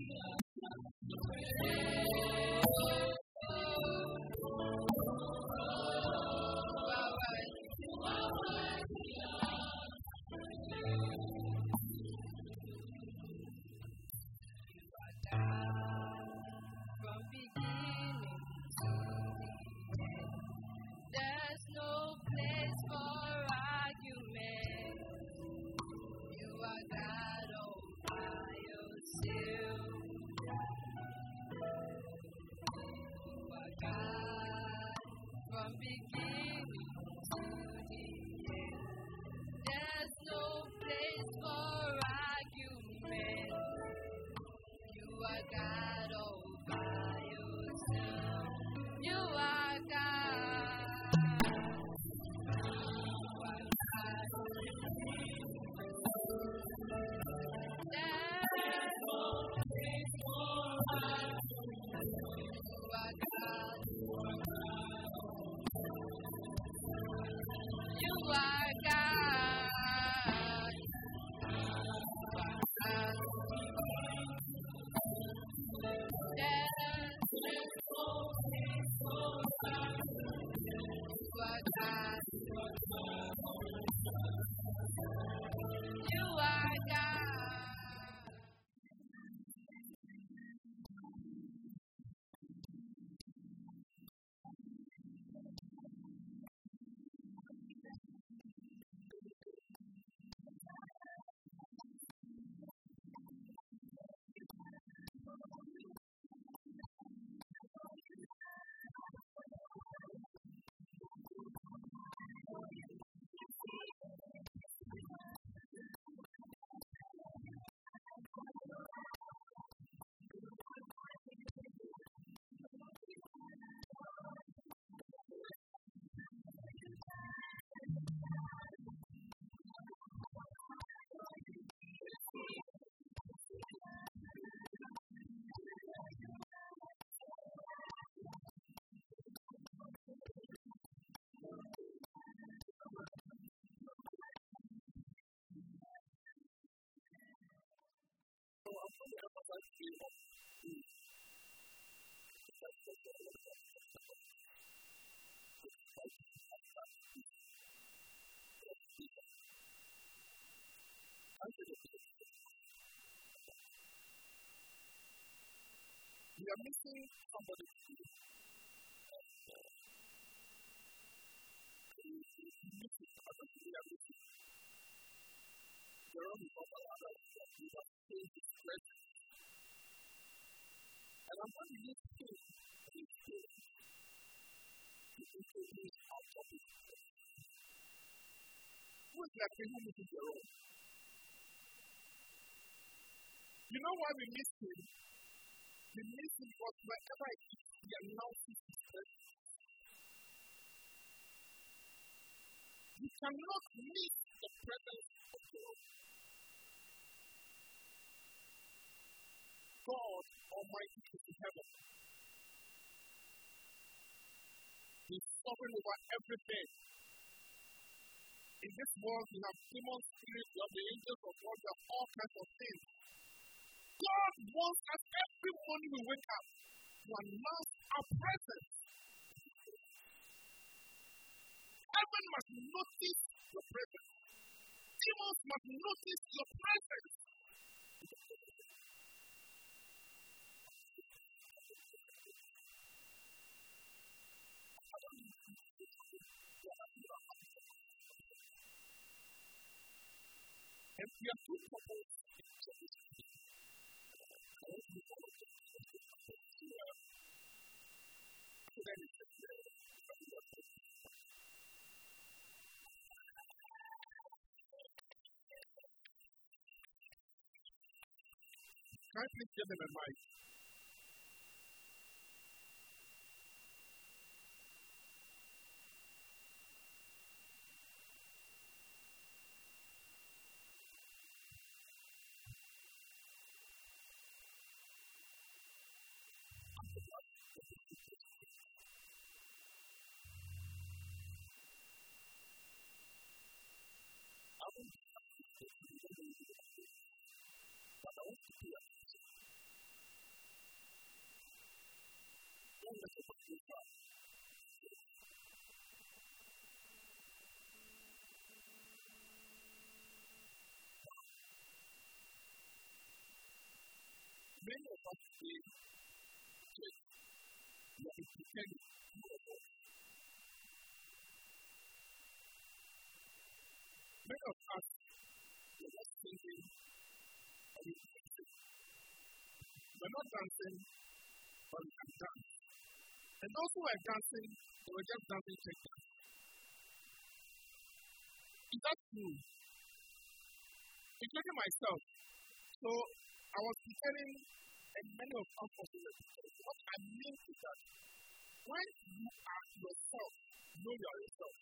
We are missing somebody to Your own bubble out of your presence. And I'm going to use faith to faith to introduce our topic. Who is like a human to your own? You know why we miss him? Miss him because wherever he is, he announces his presence. You cannot miss the presence of God. God Almighty is in heaven. He's sovereign over everything. In this world, we have demon spirits, we have the angels of God, we have all kinds of things. God wants us every morning we wake up to announce our presence. Heaven must notice your presence. Demons must notice your presence. And we are two couples Can I please give them of us today, church, we are pretending. Many of us, we are just thinking, and we dancing. We're not dancing, but we can dance. And those who are dancing, they were just dancing check dance. Is that true? Including myself. So I was preparing, and many of us were What I mean is that when you are yourself, know you are yourself,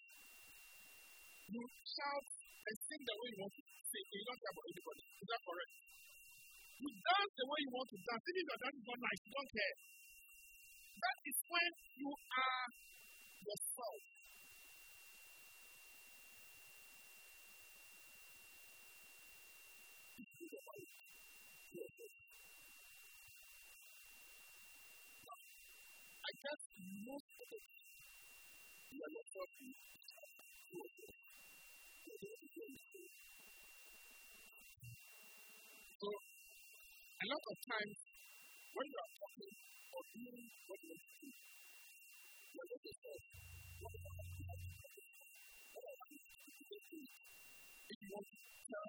you shout and sing the way you want to sing. You don't care about anybody. Is that correct? You dance the way you want to dance. Even if your dance is not nice, you don't care. That is when you are yourself. I guess most of time, you are not talking So, a lot of times, when you are talking or doing what you want to do, you are not yourself. If you want to tell,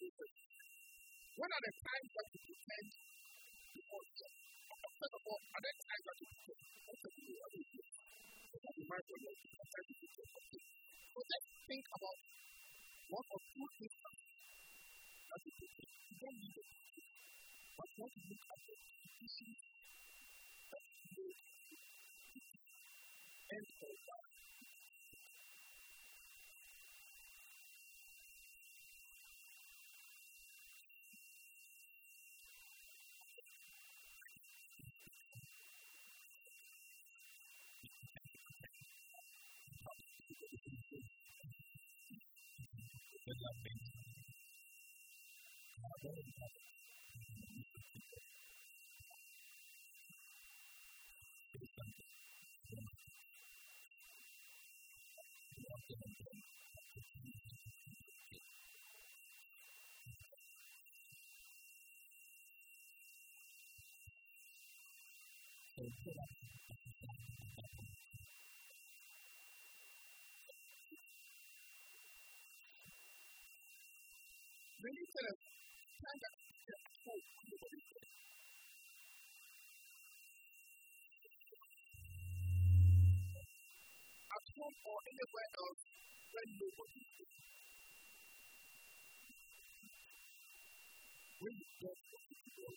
When are the times that you God? First of all, are there times that you of you So what do just think about one or two things that you pretend. You don't need. But you want to look at the do and for. Then he said, kind of hope At home or anywhere else when nobody is When you. get what you do,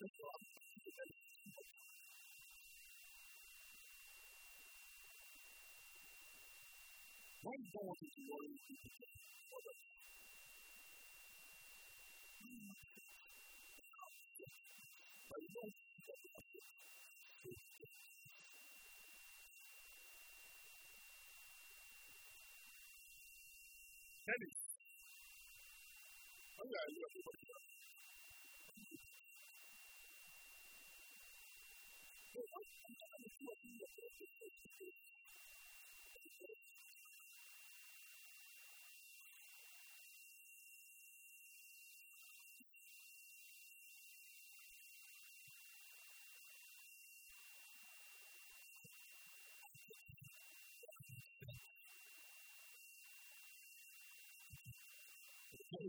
that's what I'm Why you don't want to worry people for them? But you don't Dennis. Oh yeah, you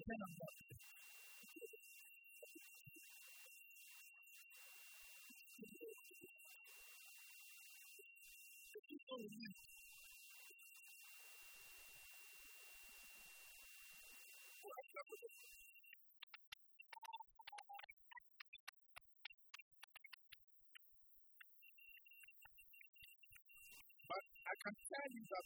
have to depend on God. But I can tell you that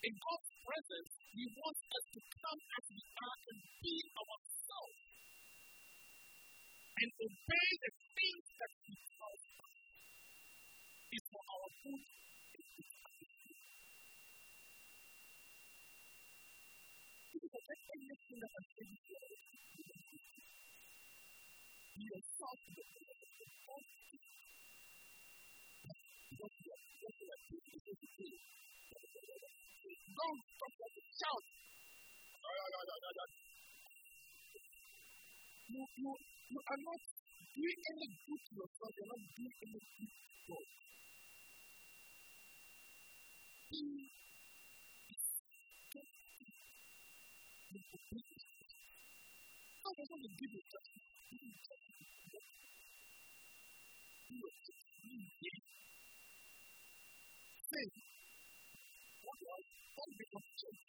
In God's presence, He wants us to come as we are and be ourselves. And obey the things that He tells us. For our good and His What you you are. You, you, you are not doing any good to yourself, you're not doing any good to God. He God doesn't want to give you justice. He will justice. He will justice. Sin. What was? What become change?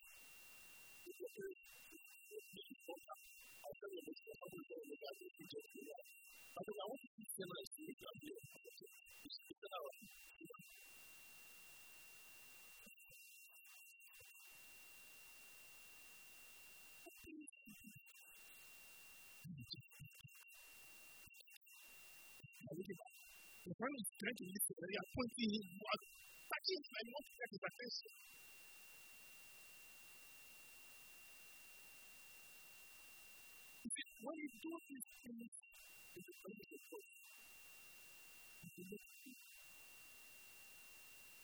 I tell you, this is how we go with that. We just do that. But I want to keep them as we come here. It's an hour. The friend is trying to listen, they are pointing his word, touching my not to get his attention. When you do these things in the presence of God, you look at it.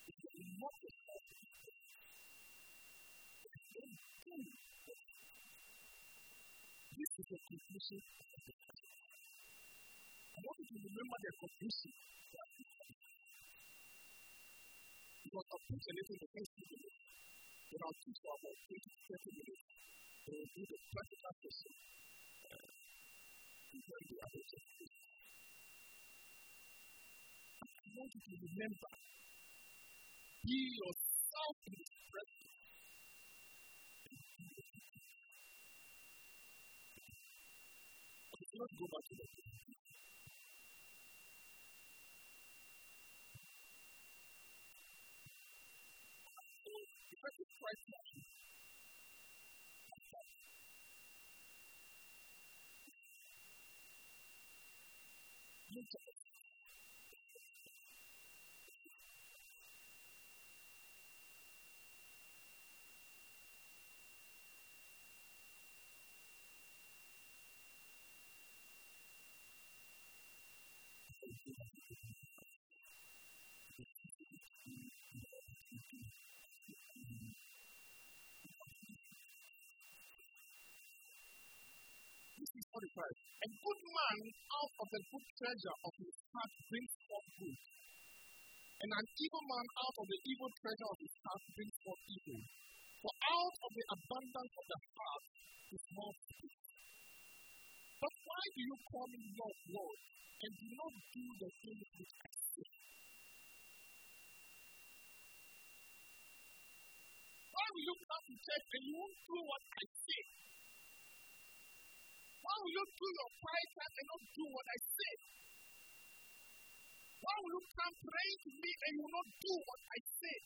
If you are not the person of God, if you don't do it, this is non si remember the confusion that he had. Because I put a little bit of people in our teach for about 20 to 30 minutes. They will do the practical question and then the other question. I want you to remember be yourself in the presence. Not Because it's Christ A good man out of the good treasure of his heart brings forth good. And an evil man out of the evil treasure of his heart brings forth evil. For out of the abundance of the heart is more speak. But why do you call me Lord, Lord, and do not do the things which I say? Why will you come to church and you won't do what I say? Why will you do your quiet time and not do what I say? Why will you come praying to me and you will not do what I say?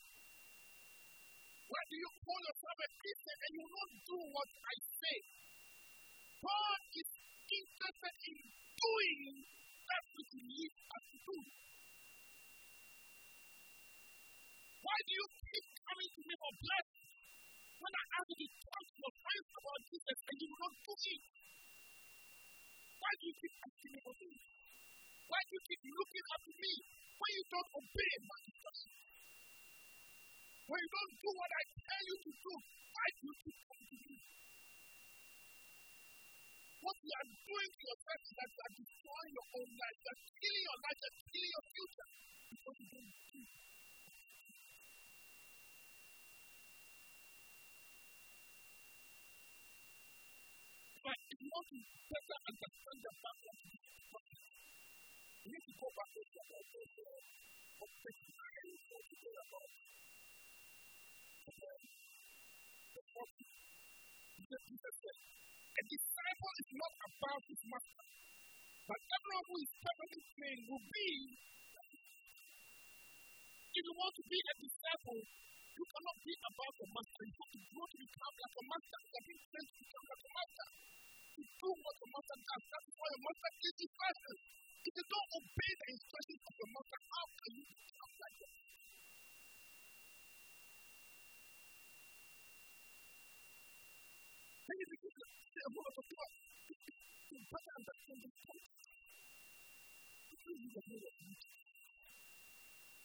Why do you call yourself a Christian and you will not do what I say? God is interested in doing that which He needs us to do. Why do you keep coming to me for blessing when I ask you to talk to your friends about Jesus and you will not do it? Why do you keep asking me things? Why do you keep looking up to me when you don't obey my instructions? When you don't do what I tell you to do, why do you keep coming to me? What you are doing to yourself is that you are destroying your own life. You are killing your life. You are killing your future. Because you don't do But if you want to better understand the background of this you need to go back to the what the is talking about. The fourth, Jesus said, a disciple is not about his master, but everyone who is perfectly trained will be. If you want to be a disciple, you cannot be about the master. You have to grow to become like a master. You have to trained to become like a master. To do what the master does. That's why master is person. If you don't obey the instructions of the master, how can you become like that? Then you begin to a lot of thoughts. To better understand the whole of it.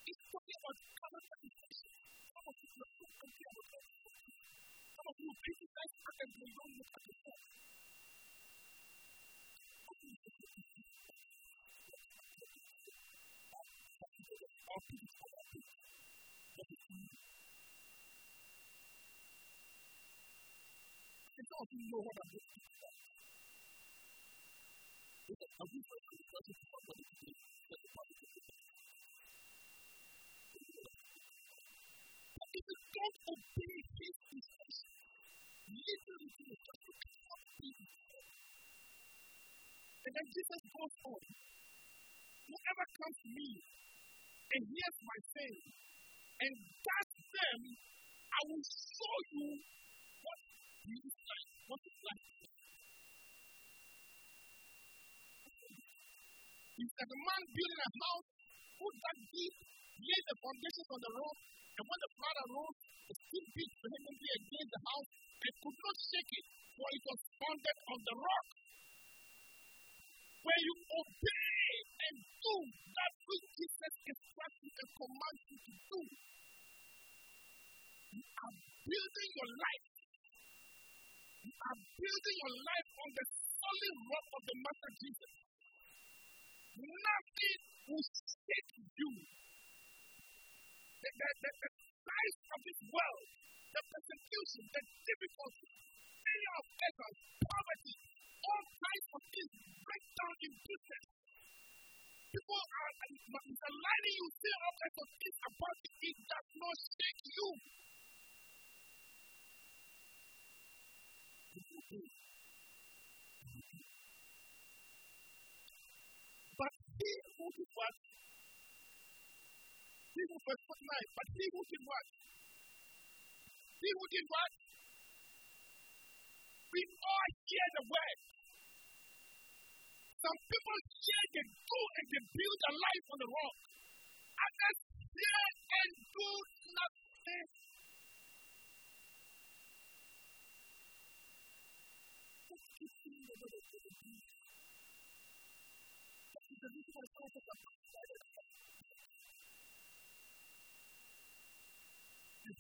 It's talking about character definition. Some of you are so confused about that. Some of you criticize others and you don't look at yourself. Our people are our people. But it's you. And some of you know what I'm talking about. Listen, have you heard the question to somebody today that the Bible says But if you don't obey his instructions, literally to the church, you cannot be And then Jesus goes on. Whoever comes to me and hears my saying and does them, I will show you what he is like, what is like. He's like a man building a house who dug deep, laid the foundations on the rock, and when the flood rose, the steep beat vehemently against the house and could not shake it, for it was founded on the rock. When you obey and do that which Jesus instructs and commands you to do, you are building your life. You are building your life on the solid rock of the Master Jesus. Nothing will shake you. The, the, the, the size of this world, the persecution, the difficulty, failure of efforts, poverty, all kinds of things break down in pieces. People are aligning you, say all kinds of things about it. It does not shake you. But he who did what? Was put life, but who did what? Who did what? We all hear the. Some people hear they go and they build a life on the rock. Others hear and do nothing. Said the word talking about if you are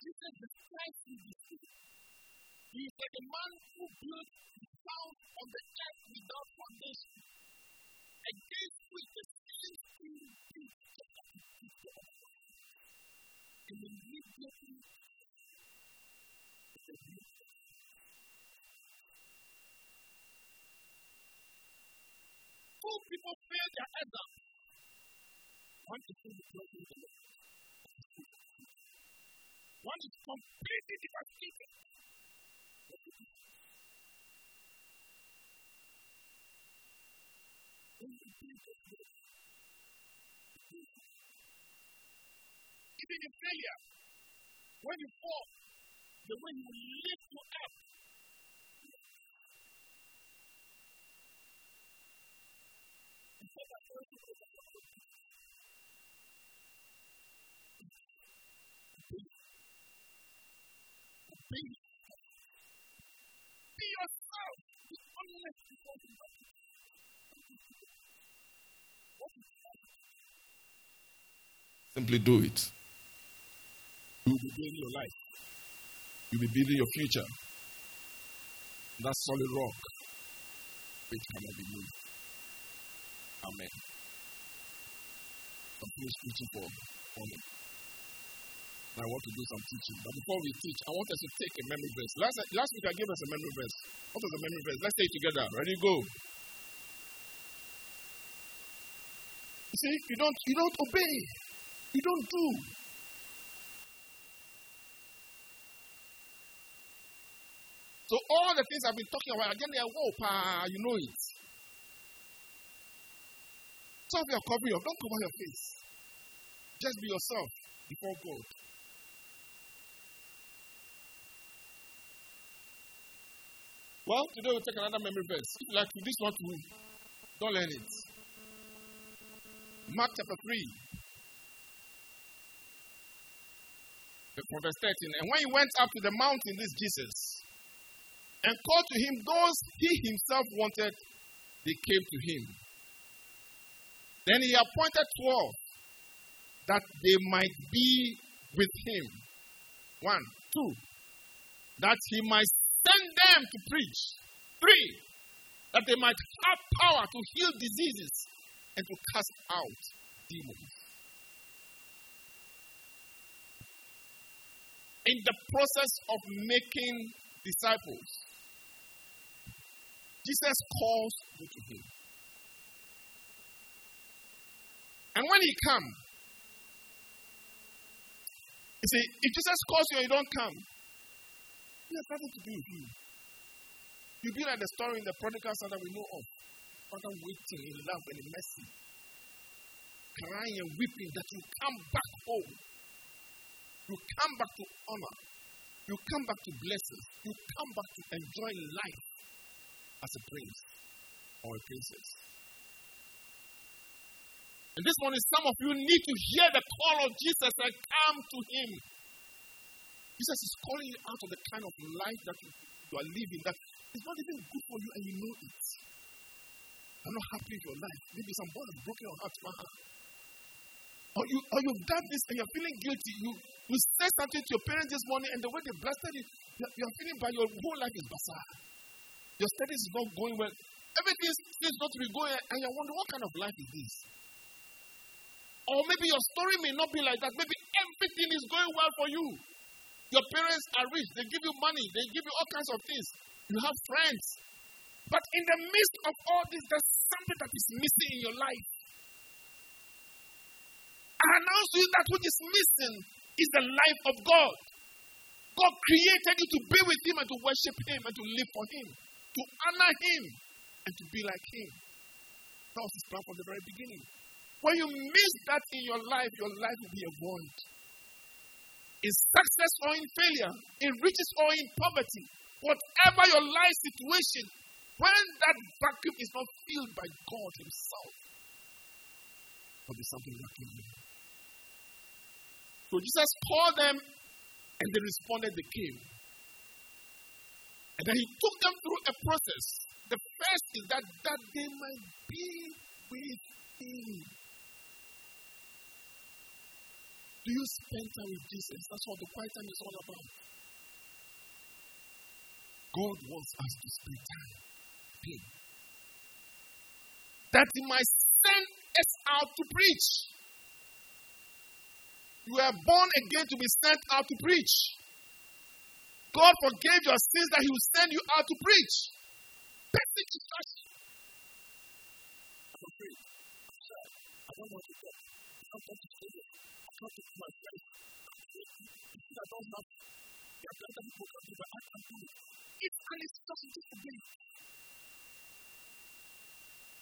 Jesus describes his decision. He is like a man who built his house on the earth without foundation, against which the ceiling still beat and immediately the Two people fail their exam. One is in the the. One is completely. Even failure, when you fall, the way will lift you up. Be, be yourself. Be honest before Simply do it. You will be building your life. You'll be building your future. That solid rock which cannot be moved. Amen. I'm finished preaching for morning. I want to do some teaching. But before we teach, I want us to take a memory verse. Last, last week I gave us a memory verse. What was the memory verse? Let's say it together. Ready, go. You see, you don't you don't obey. You don't do. So all the things I've been talking about, again, they are whoa, you know it. Stop your covering up. Don't cover your face. Just be yourself before God. Well, today we'll take another memory verse. If you like this one too, don't learn it. Mark chapter 3. From verse 13. And when he went up to the mountain, this Jesus, and called to him those he himself wanted, they came to him. Then he appointed twelve that they might be with him. One, two, that he might to preach. Three, that they might have power to heal diseases and to cast out demons. In the process of making disciples, Jesus calls you to him. And when he comes, you see, if Jesus calls you and you don't come, he has nothing to do with you. You'll be like the story in the prodigal son that we know of. Father waiting in love and in mercy, crying and weeping that you come back home. You come back to honor. You come back to blessings. You come back to enjoy life as a prince or a princess. And this morning, some of you need to hear the call of Jesus and come to Him. Jesus is calling you out of the kind of life that you, you are living that is not even good for you and you know it. I'm not happy with your life. Maybe some boy has broken your heart. Or, you, or you've done this and you're feeling guilty. You, you said something to your parents this morning and the way they blasted you, you're, you're feeling bad. Your whole life is bizarre. Your studies is not going well. Everything seems not to be going and you're wondering, what kind of life is this? Or maybe your story may not be like that. Maybe everything is going well for you. Your parents are rich. They give you money. They give you all kinds of things. You have friends. But in the midst of all this, there's something that is missing in your life. I announce to you that which is missing is the life of God. God created you to be with Him and to worship Him and to live for Him, to honor Him and to be like Him. That was His plan from the very beginning. When you miss that in your life, your life will be a void. In success or in failure, in riches or in poverty, whatever your life situation, when that vacuum is not filled by God Himself, there will be something lacking in So Jesus called them and they responded, they came. And then He took them through a process. The first is that, that they might be with Him. Do you spend time with Jesus? That's what the quiet time is all about. God wants us to spend time with Him. That He might send us out to preach. You are born again to be sent out to preach. God forgave your sins that He will send you out to preach. Basic instruction. I'm afraid. I'm. I don't want to go. I don't to stay not to Gottes Qualität. Ich bin da doch noch, der bleibt das Programm über Anfang zu. Ist alles das und das Problem.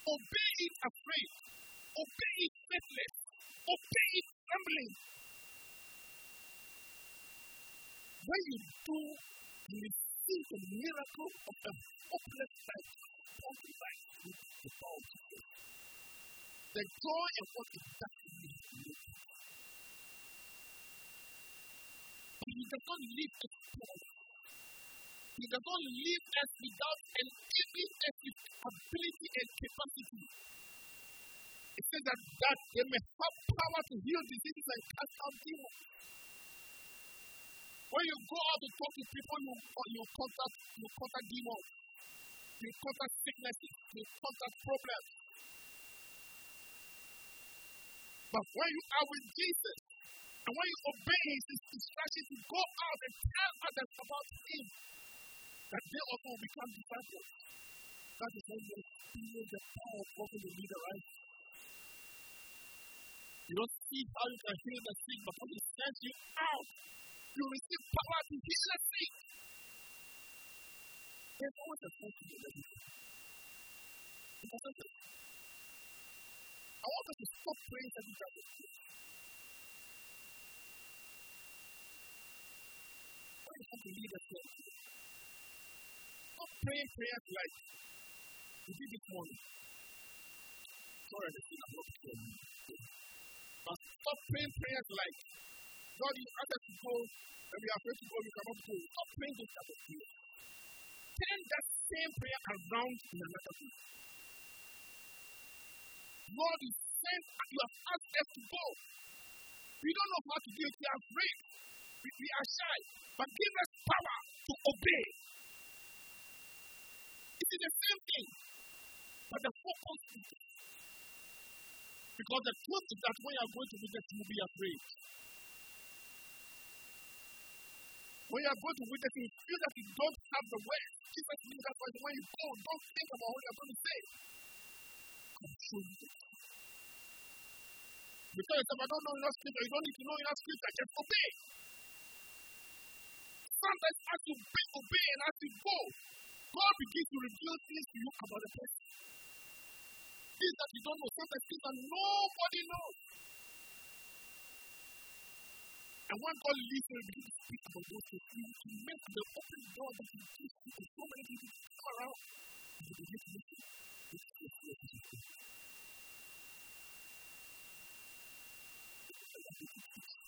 Obey afraid. Obey faithless. Obey trembling. When you do, you receive the miracle of the hopeless life, the life with the power of The joy of what is done He does not leave us poor. He does not us without with ability and capacity. It says that, that they may have power to heal diseases and cast out demons. When you go out to talk to people, you, you contact you contact demons, you contact sicknesses, you contact problems. But when you are with Jesus, and when you obey his instructions to go out and tell others about him, that they also will become disciples. That is when you experience the power of God in the leader, right? You don't see how you can heal the sick, but when he sends you out, you receive power to heal the sick. There's always a to the I want us to stop praying every time we pray. When you come here, stop praying prayers like we did this morning. Sorry, not. But stop praying prayers like God, you ask to go, and we are afraid to go, we cannot go. Stop praying those type of prayers. Turn that same prayer around in another way. God is saying, you have asked us to go. We don't know how to do it. We are afraid. We, we are shy. But give us power to obey. It is the same thing. But the focus is because the truth is that when you are going to witness, you will be afraid. When you are going to witness, you feel that you don't have the way. Jesus knew that by the way you go, don't think about what you are going to say. Control. Because if I don't know enough scripture, you don't need to know enough scripture, just obey. Sometimes as you obey and as you go, God begins to reveal things to you about the person. Things that you don't know, sometimes things that nobody knows. And when God leads you, begin to speak about those things, you to make the open door that you people, so many people come around, you begin to listen. all the end of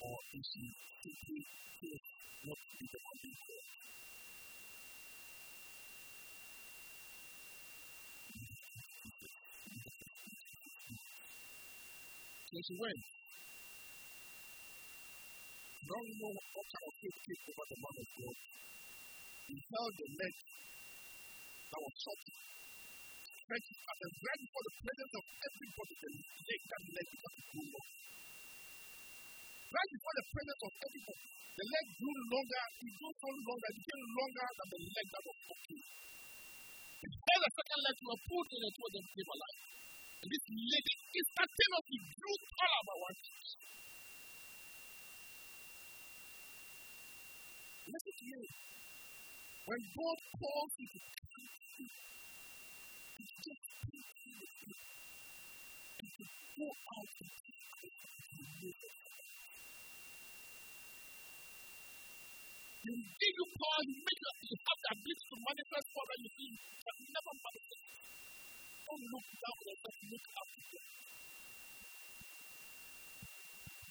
Or is he simply here not to be the one went don't know what faith over the man of God. He held the leg that was shot, stretched it and right before the presence of everybody, the leg, that leg. Right before the presence of everybody, the leg grew longer, it grew so longer, it became longer than the leg that was walking. A second leg to a pulled in and told them came alive. And this lady instantaneously drew all of our church. Listen to me. When God calls you to to to go out and You give you power, you make you have the ability to manifest you see, but never manifest. Don't look down on yourself, look up to God.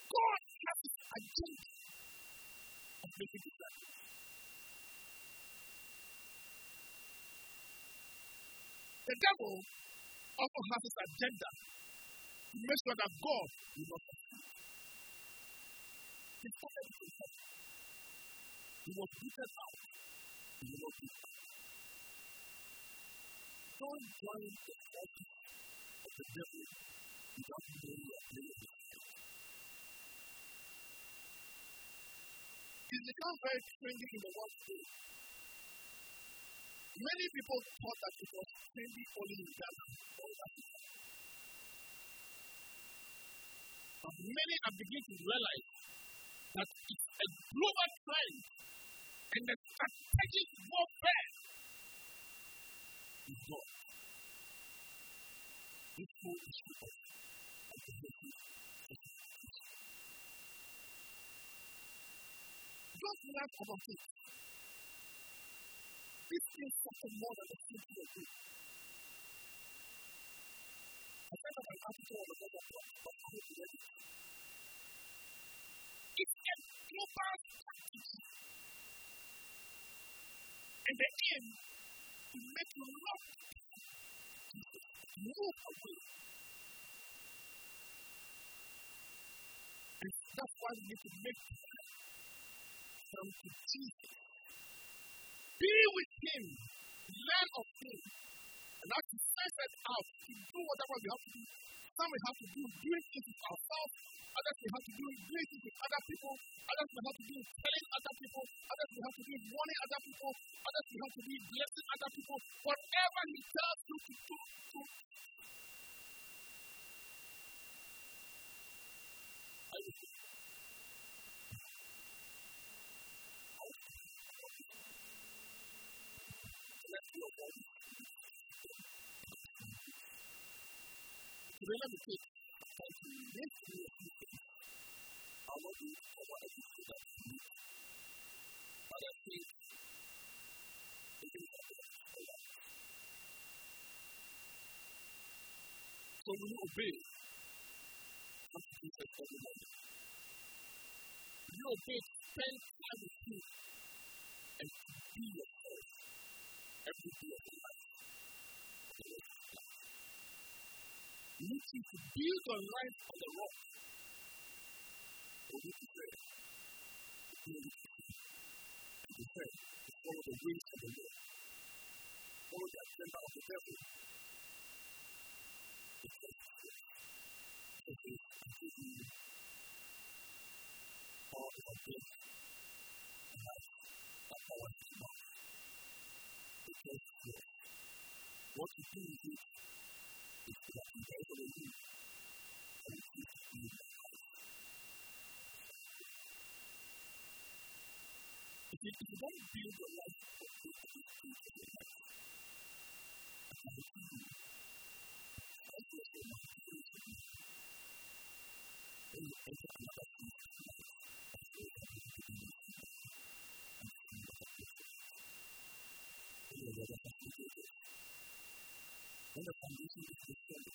God has his agenda of making disciples. The devil also has his agenda to make sure that God will not already He will be Don't join the of the It's become very trendy in the world today. Many people thought that it was trendy only in Ghana. But many are beginning to realize das ist ein blubber Trend in der strategic warfare. Ist dort. Ist so, ist so. Just lack of a faith. This is something more than a simple thing. I read of an article on the web of God, but I didn't read it. And the love move away. And come to Jesus. Be with Him, learn of Him, and as we it out to do whatever we have to do. Some we have to do doing things with ourselves, others we have to do doing things with other people, others we have to do telling other people, others we have to do warning other people, others we have to do blessing other people. Whatever He tells you to do, to Today, let reality that this is our our existence. But I think So we obey You obey, spend time with Him, and be yourself every day of your life. Need to build your life on the rock. What did you say? And you said, to follow the ways of the Lord. Follow the agenda of the devil. What you do is if you don't build your life Thank you. When the foundation is destroyed.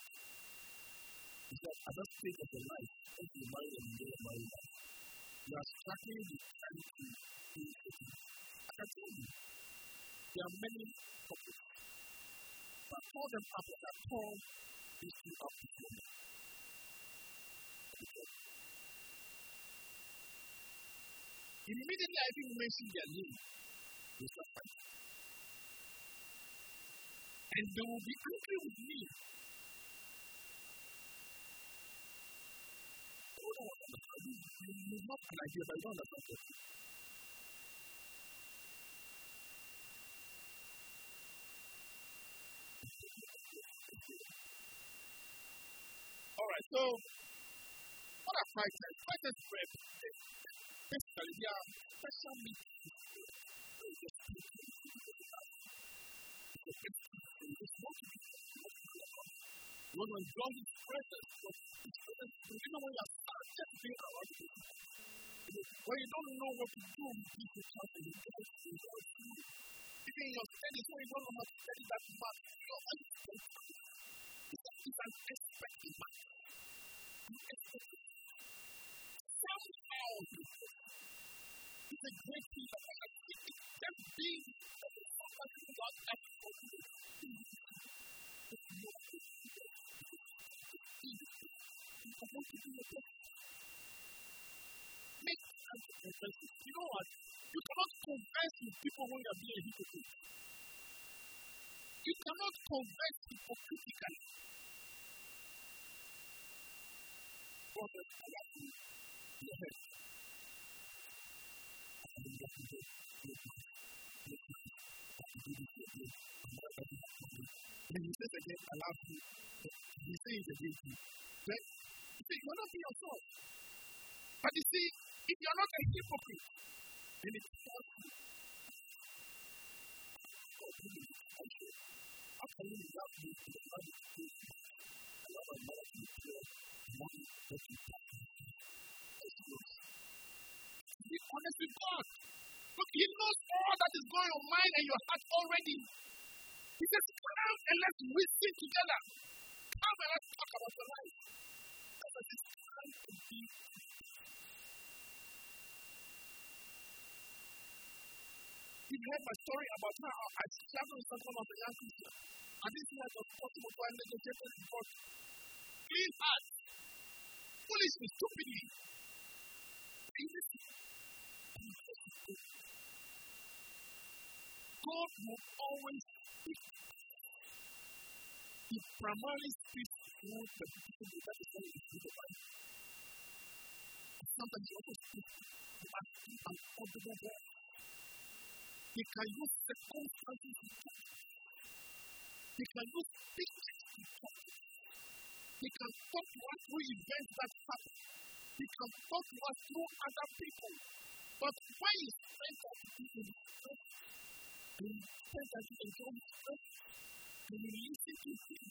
He said, at that of your life, if you and you don't life, you are struggling with trying to be happy. I tell you, there are many couples. But I call them up and I call these two up me. Immediately I didn't mention their name. They and they will be angry with me. It's not an idea, but I don't understand it. All right, so what are fighters? Fighters were basically they are special needs. Quando il giorno di questo, perché non voglio stare fino alla fine? When you don't know what to do, you can tell me you don't know what to. Even in your study, so you don't know how to study that much. You know how to do. It's not even expecting. You expect it. Tell. It's a great thing that I think just being somebody who got that for you. You? You cannot converse people when you're being a hypocrite. You cannot converse hypocritically. You to. Then he says again, allow you. He says again, then you see, you're not being yourself. But you see, if you're not a hypocrite, then not you. How can you love me? I love that you Be honest with God. Look, He knows all that is going on your mind and your heart already. He says, Come and let's reason together. Come and let's talk about your life. Because it's You've heard my story about how I traveled with some of the young people. I didn't think it was possible for a negotiator to God. Clean heart. Foolishly, stupidly. God will always speak. He primarily speaks through the people to the Bible. Sometimes he also speaks to us in an audible voice. He can use circumstances to talk. He can use pictures to talk. He can talk to us through events that happen. He can talk to us through other people. When you spend that in His presence, and you that in God's presence, and you listen to Him,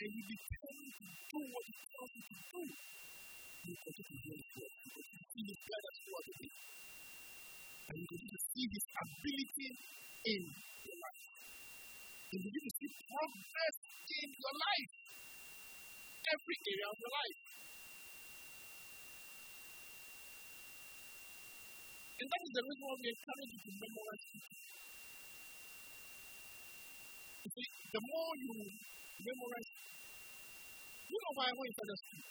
and you determine to do what He tells you to do, you continue to hear His word. You continue see His guidance throughout and you begin to see His ability in your life. You begin to see progress in your life, every area of your life. And that is the reason why we encourage you to memorize scripture. You see, the more you memorize, you know why when you study school,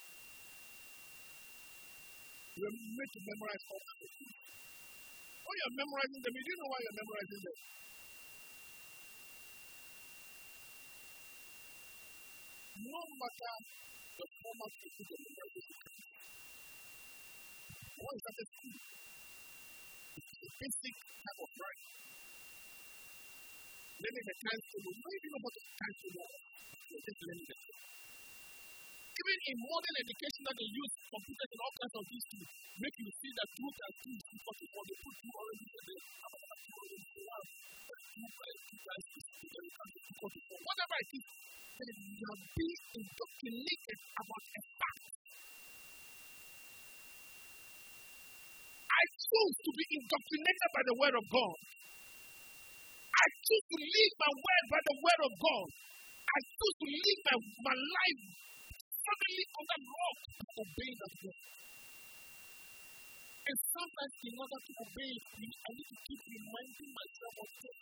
you're made to memorize all kinds of things. When you're memorizing them, you know why you're memorizing them. No matter the format of the memorization, what is that basic type of writing. Learning the times. You don't even know the even in modern education that they use computers and all kinds of these to make you see that two times two is equal to four, they put oranges in there. Whatever it is, then you are being indoctrinated about a fact. I choose to be indoctrinated by the word of God. I choose to live my word by the word of God. I choose to live my, my life firmly on that rock and obey that word. And sometimes, in order to obey, I need to keep reminding myself of this.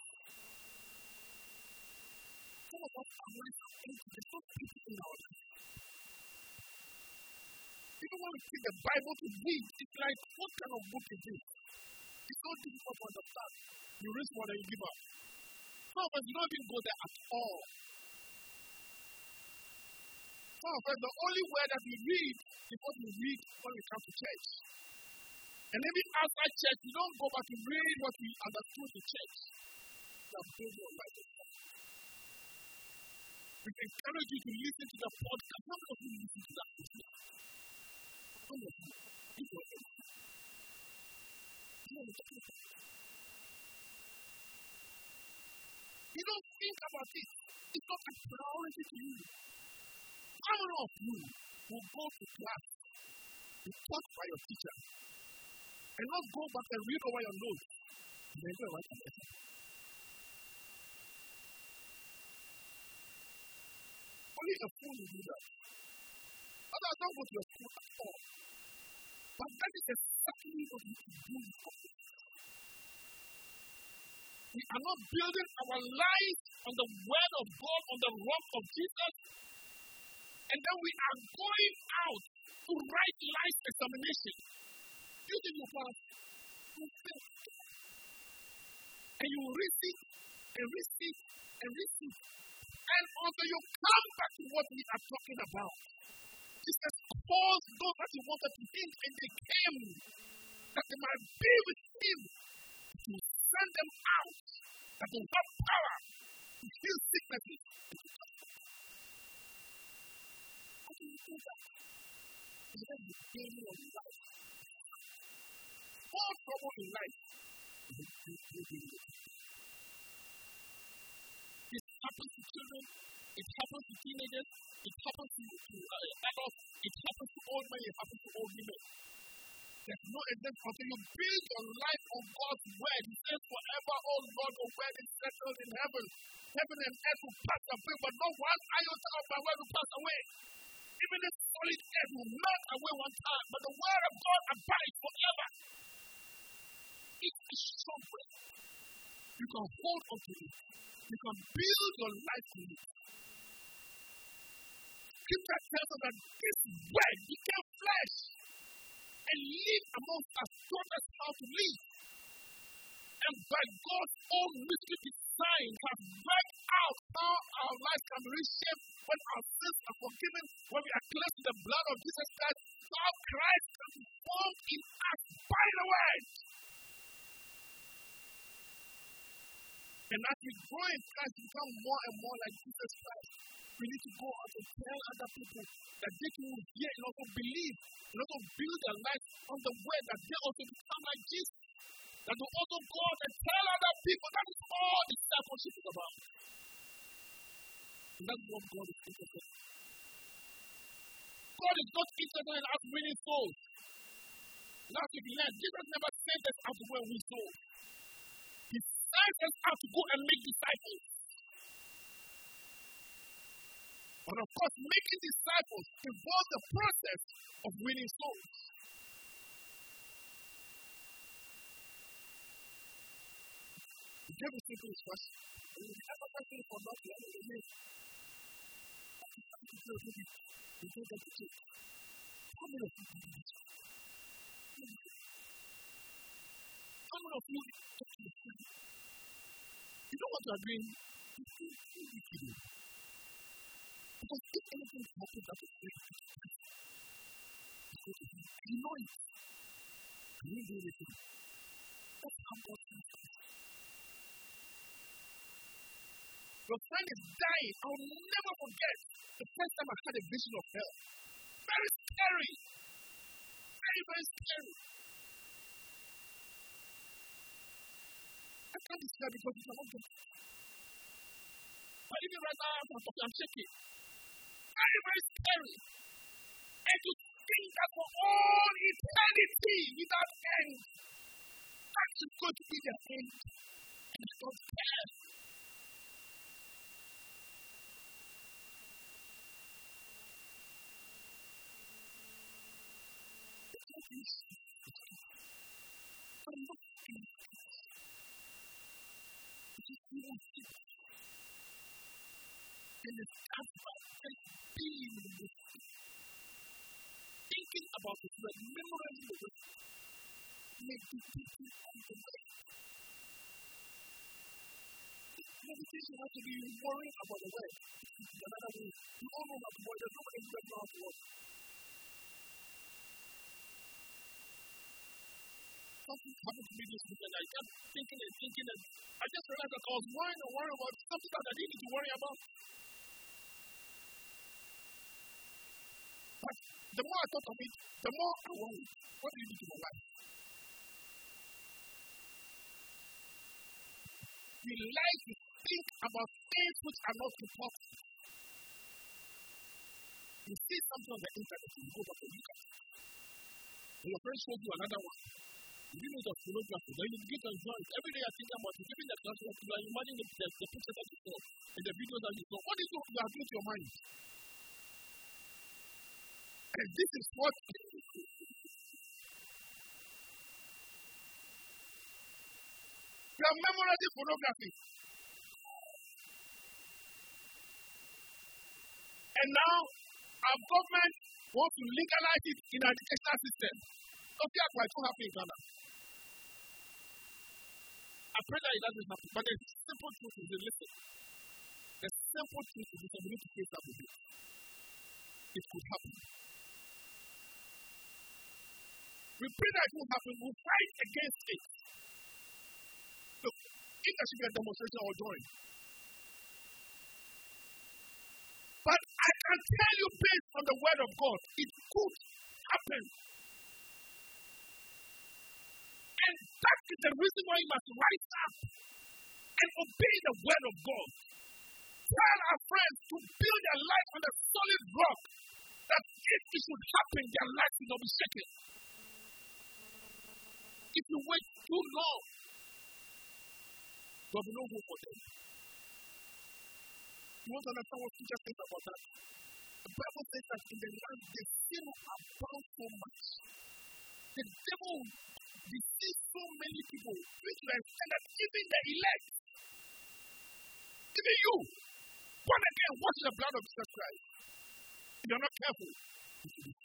Some of us are empty. There's no peace in our life. Even when we take the Bible to read, it's like, what kind of book is this? It's so difficult to understand. You read one and you give up. Some of us, don't even go there at all. Some of us, the only word that we read is what we read when we come to church. And even outside church, we don't go back to read what we understood in church. We encourage you to listen to the podcast. How many you listen to that? Of you? Don't think about it. It's not a priority to you. How many of you will go to class, be taught by your teacher, and not go back and read over your notes? Then go write a letter. Only a fool will do that. Others don't go to your But that is we We are not building our life on the word of God, on the rock of Jesus. And then we are going out to write life examination. You think you pass? And you receive and receive and receive and until you come back to what we are talking about. Jesus Paul thought that he wanted to him and they came that they might be with him to send them out that they have power to heal sicknesses. All trouble in life is happened to children it happens to teenagers, it happens to, to uh, adults, it happens to old men, it happens to old women. There's no exemption until you build your life on God's word. He says, Forever, oh Lord, word is settled in heaven. Heaven and earth will pass away, but not one iota of my word will pass away. Even the solid earth will melt away one time, but the word of God abides forever. It's a strong. You can hold on to it. You can build your life in it. Scripture tells us that this word became flesh and lived amongst us, taught us how to live. And by God's own mystery design has worked out how our lives can be reshaped when our sins are forgiven, when we are cleansed in the blood of Jesus Christ, how Christ can be formed in us by the word. And as we grow in Christ, become more and more like Jesus Christ, we need to go out and tell other people that they can hear and also believe and also build their life on the word that they also become like Jesus. That we also go out and tell other people that is all discipleship is about. And that's what God is interested in. God is not interested in us winning souls. Week we learned Jesus never sent us out to win souls sent us out to go and make disciples. But of course, making disciples involves the process of winning souls. He gave a simple instruction. And if you ever question for day, you don't get the church. How many of you do this? How many of you to the you know what you? You wicked. Because if anything happens is very you know it. You do anything. That's how God thinks. Your friend is dying. I will never forget the first time I had a vision of hell. Very scary. Very, very scary. I can't describe it because you cannot get. But even right now, I'm shaking. very, very scary. And to think that for all eternity without end, that is going to be the end. And I don't care. Thank you. And it's about being in the Thinking about it, the way, make the teaching on the way. Meditation has to be worrying about the way. Another way, you all know how to work, there's nobody who doesn't know how to. Something happened to me this weekend. I kept thinking and thinking, and I just realized that I was worrying and worrying about something that I didn't need to worry about. The more I thought of it, the more I worried. What do you do to my life? We like to think about things which are not important. You see something on the internet, you go back and look at it. And your friend shows you another one. You know the pornography, then you begin to enjoy it. Every day I think about it, even the class you imagine the, the, the pictures that you saw and the videos that you saw. What is it you are doing to your mind? And this is what You are memorizing pornography. And now, our government wants to legalize it in our educational system. That's why it won't happen in Ghana. I pray that it doesn't happen. But the simple truth is, listen, the simple truth is that we need to face up with it. It could happen. We pray that it will happen. We'll fight against it. Look, if should be a demonstration, I'll join. But I can tell you based on the word of God, it could happen. And that is the reason why you must rise up and obey the word of God. Tell our friends to build their life on a solid rock that if it should happen, their life will not be shaken. If you wait too long, there will be no hope for them. You want to understand what Jesus says about that? The Bible says that in the land the sin abound so much. The devil deceives so many people, which to that even the elect, even you, born again, wash the blood of Jesus Christ. If you're not careful, you will be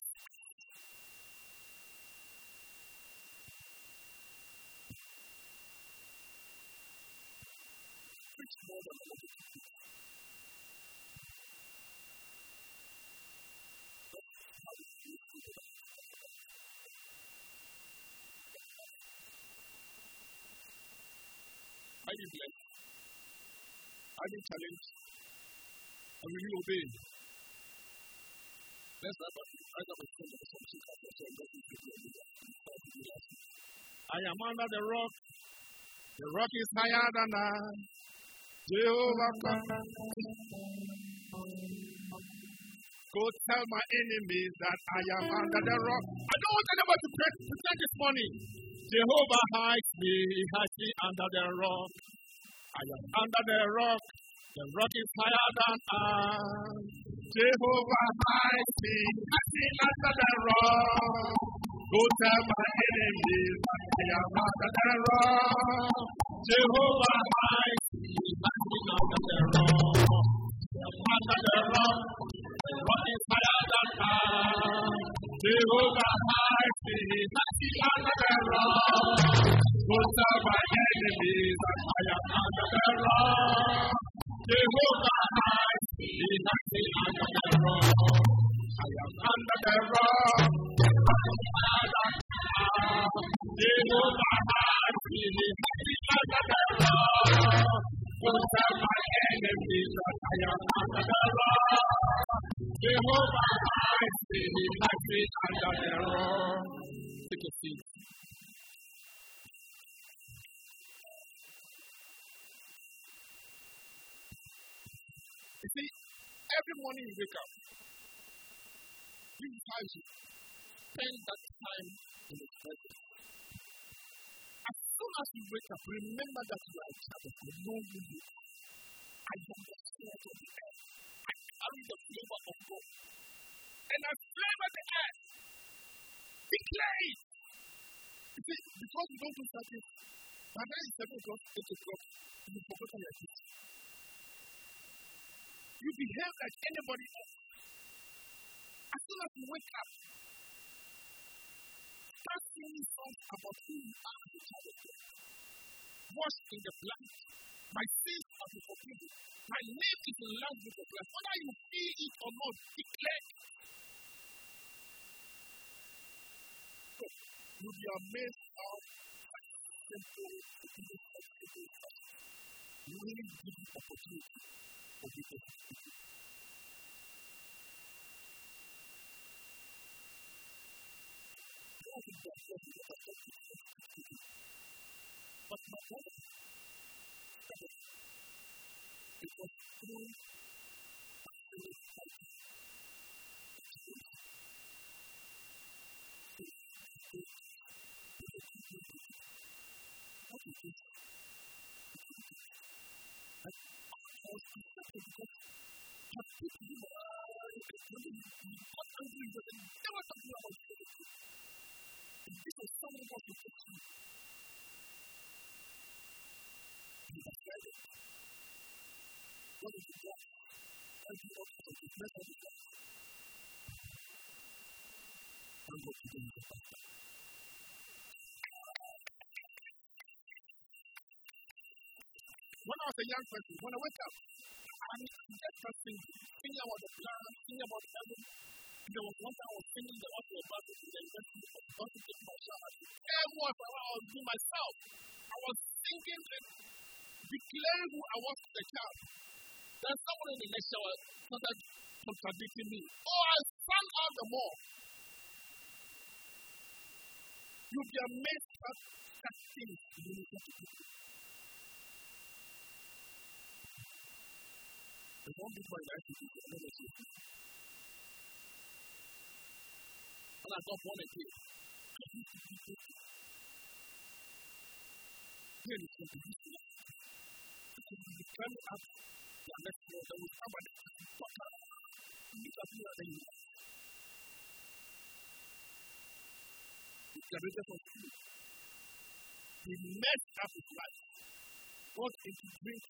Are you blessed? Are you challenged? And will you obey? Let's a I am under the rock. The rock is higher than I. Jehovah Go tell my enemies that I am under the rock. I don't want anybody to pretend this morning. Jehovah hides me, he hides me under the rock. I am under the rock. The rock is higher than I. Jehovah hides me, hides me under the rock. Go tell my enemies I am under the rock. Jehovah hides me, under the rock. Under the rock, the rock is higher than I. Jehovah hides me, hides me under the rock. Go tell my enemies that I am under the rock. Jehovah hides me, hides me under the rock. I am under the rock. Jehovah. You see, every morning you wake up, you have spend that time in the presence. Soon as you wake up, remember that you are a child of God. Know you are. I am the of the earth. I carry the flavor of God. And I flavor the earth. Declare it. You see, because you don't do something, by the time it's 7 o'clock, 8 o'clock, you forget your. You behave like anybody else. As soon as you wake up, start singing songs about who you are as a child of God. Washed in the blood. My sins are forgiven. My name is in the Lamb's book of life. Whether you feel it or not, declare it. So, you'll be amazed how simple it is for people really give you opportunity for people to speak. But this? is the you? I'm. When I was a young person, when I wake up, I mean, just thinking, thinking about the plan, thinking about heaven. One time I was thinking the author of Bible in the university of God to take my shower. Everyone, I was doing myself. I was thinking and declaring who I was as a child. Then someone in the next shower started contradicting me. Oh, I stand out the more. You'll be amazed at that things you need to do. The one before I he said, let us see. And I got born again. Here is what it is. Because you come up the next world, there was somebody who thought that you can do that anymore. Declaration of truth. He messed up his life. Got into drink.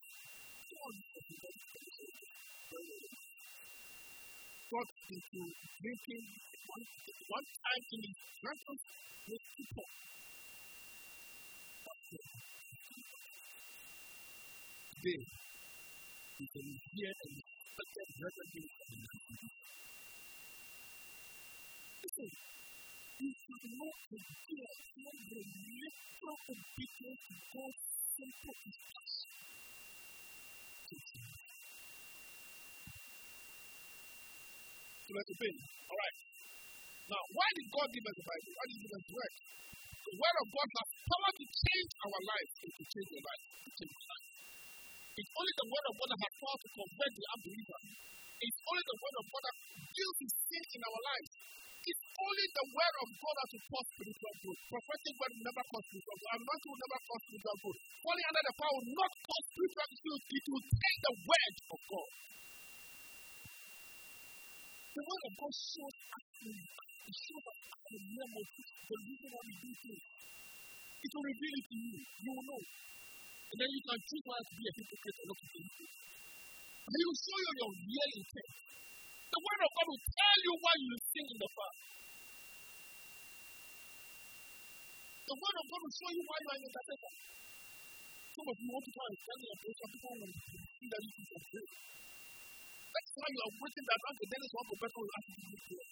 All this was got into drinking one, one time in his drunken with people. Today, you can hear and expect not forget when the little obedience to. To obey. All right. Now, why did God give us the Bible? Why did He give us the Word? The Word of God has power to change our life and to change your life. To change your life. It's only the Word of God that has power to convert the unbeliever. It's only the Word of God that deals with sin in our lives. It's only the Word of God that will cause spiritual growth. Prophetic Word will never cause spiritual growth. Anointing will never cause spiritual growth. Falling under the power will not cause spiritual growth. It will take the Word of God. The word of God shows actually, it shows us the name of the reason why we do things. It will reveal it to you. You will know. And then you can choose whether to be a hypocrite or not to be a hypocrite. And he will show you your real intent. The word of God will tell you why you sin in the past. The word of God will show you why you are in the Some of you want to try and stand in a place, some people see that you can pray. Time you are waiting that Uncle Dennis one professor you to do prayer.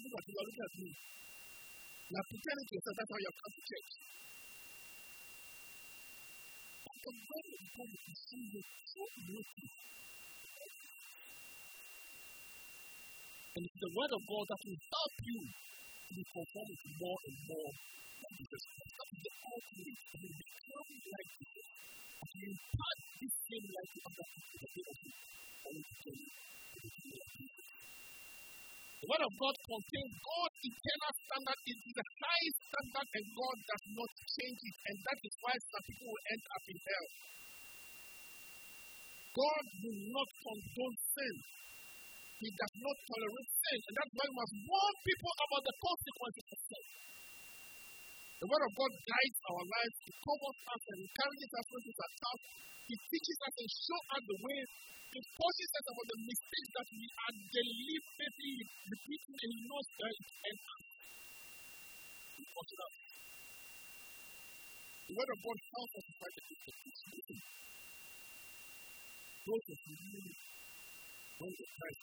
Look at you, looking at me. You are pretending to yourself, that's how you have come to church. But the God is see you so greatly. And it's the word of God that will help you to be conformed to more and more is the like Jesus the of the Word of God contains God's eternal standard. It is the highest standard, and God does not change it. And that is why some people will end up in hell. God will not condone sin. He does not tolerate sin. And that's why we must warn people about the consequences of sin. The Word of God guides our lives, it covers us and encourages us when things are. It teaches us and shows us the way. It forces us about the mistakes that we are deliberately repeating and He knows that it ends us. It cautions us. The Word of God helps us to fight the peace. Those of you the Christ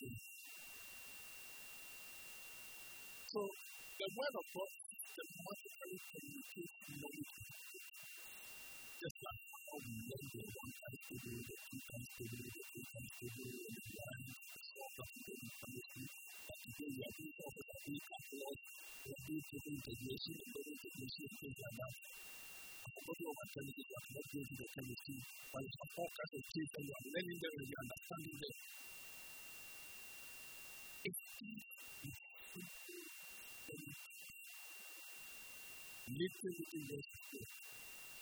So the word of God just like how we learn the one times table, the two times table, the three times table, and the don't understand. But today we are of we are integration and double integration things like that. I forgot what my chemistry, I cannot go into the chemistry, but it's kinds of things and you are learning and you are understanding. Little in the.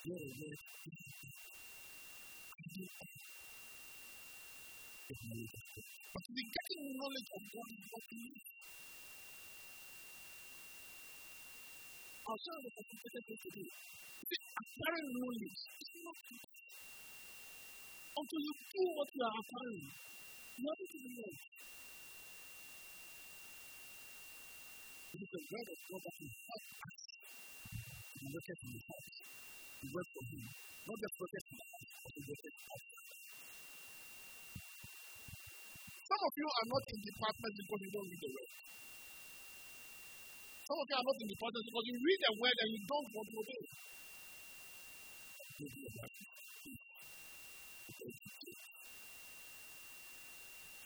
Your word But to getting knowledge of God is what we need. Show you the complicated thing to do. Acquiring knowledge is not Until you do what you are to be knowledge. Is the word of God that will help us in the house, to work for Him. Not just but. Some of you are not in departments because you don't read the word. Some of you are not in departments because you read the word and you don't want to obey.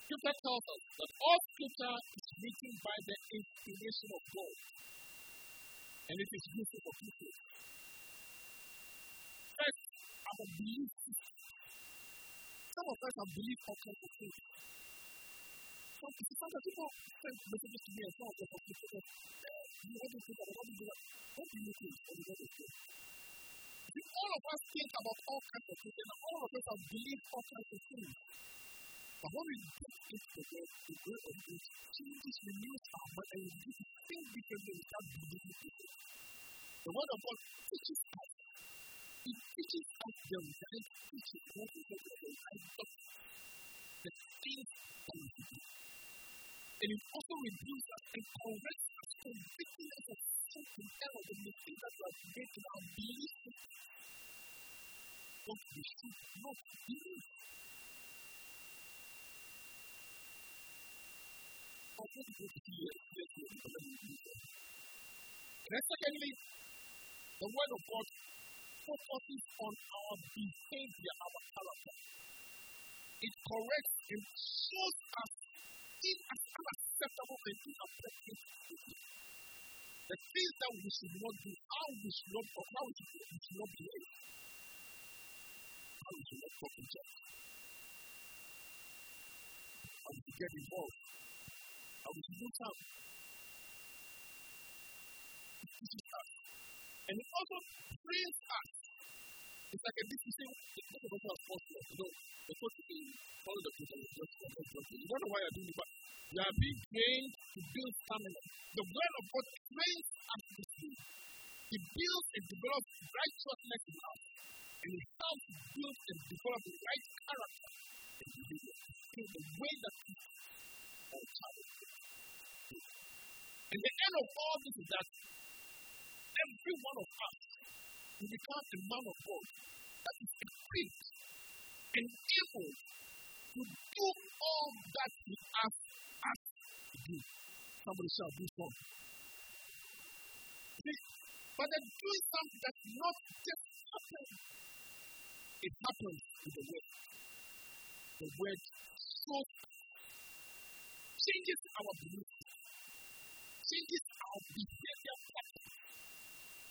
Scripture tells us that all scripture written by the inspiration of God. And it is useful for people. First, our belief Some of us have believed all kinds of things. Some, people send messages to me and of them people say, you to think about what you. What do you think? What do you think? All of us think about all kinds of things, and all of us have believed all kinds of things. But when we put into the the word of God changes, renews our mind, and we begin to think differently, we start believing differently. The word of God teaches us. It teaches us the right teaching, what is the right doctrine, the things that we do. And it also reveals us and corrects us, convicting us of something else, the mistake that we have made in our belief. What we should not believe. Secondly, the word of God focuses on our behavior, our character. It corrects and shows us unacceptable and inappropriate The things that we should not do, how we should not talk, how we should, we should not behave, how we should not talk how we should get involved I was teaches us. And it also trains us. It's like a big thing. Us are forced to know. They're supposed to be follow the people. You don't know why you're doing it, but you are being trained to build stamina. The word of God trains us to see. It builds and develops righteousness in us. And it helps build and develop the right character in behavior. In the way that people are challenged. And the end of all this is that every one of us will become a man of God that is equipped and able to do all that He asks us to do. Somebody shall do. See, but then doing something that's not just happening. It happens with the word. The word shows changes our belief, changes our behavior pattern.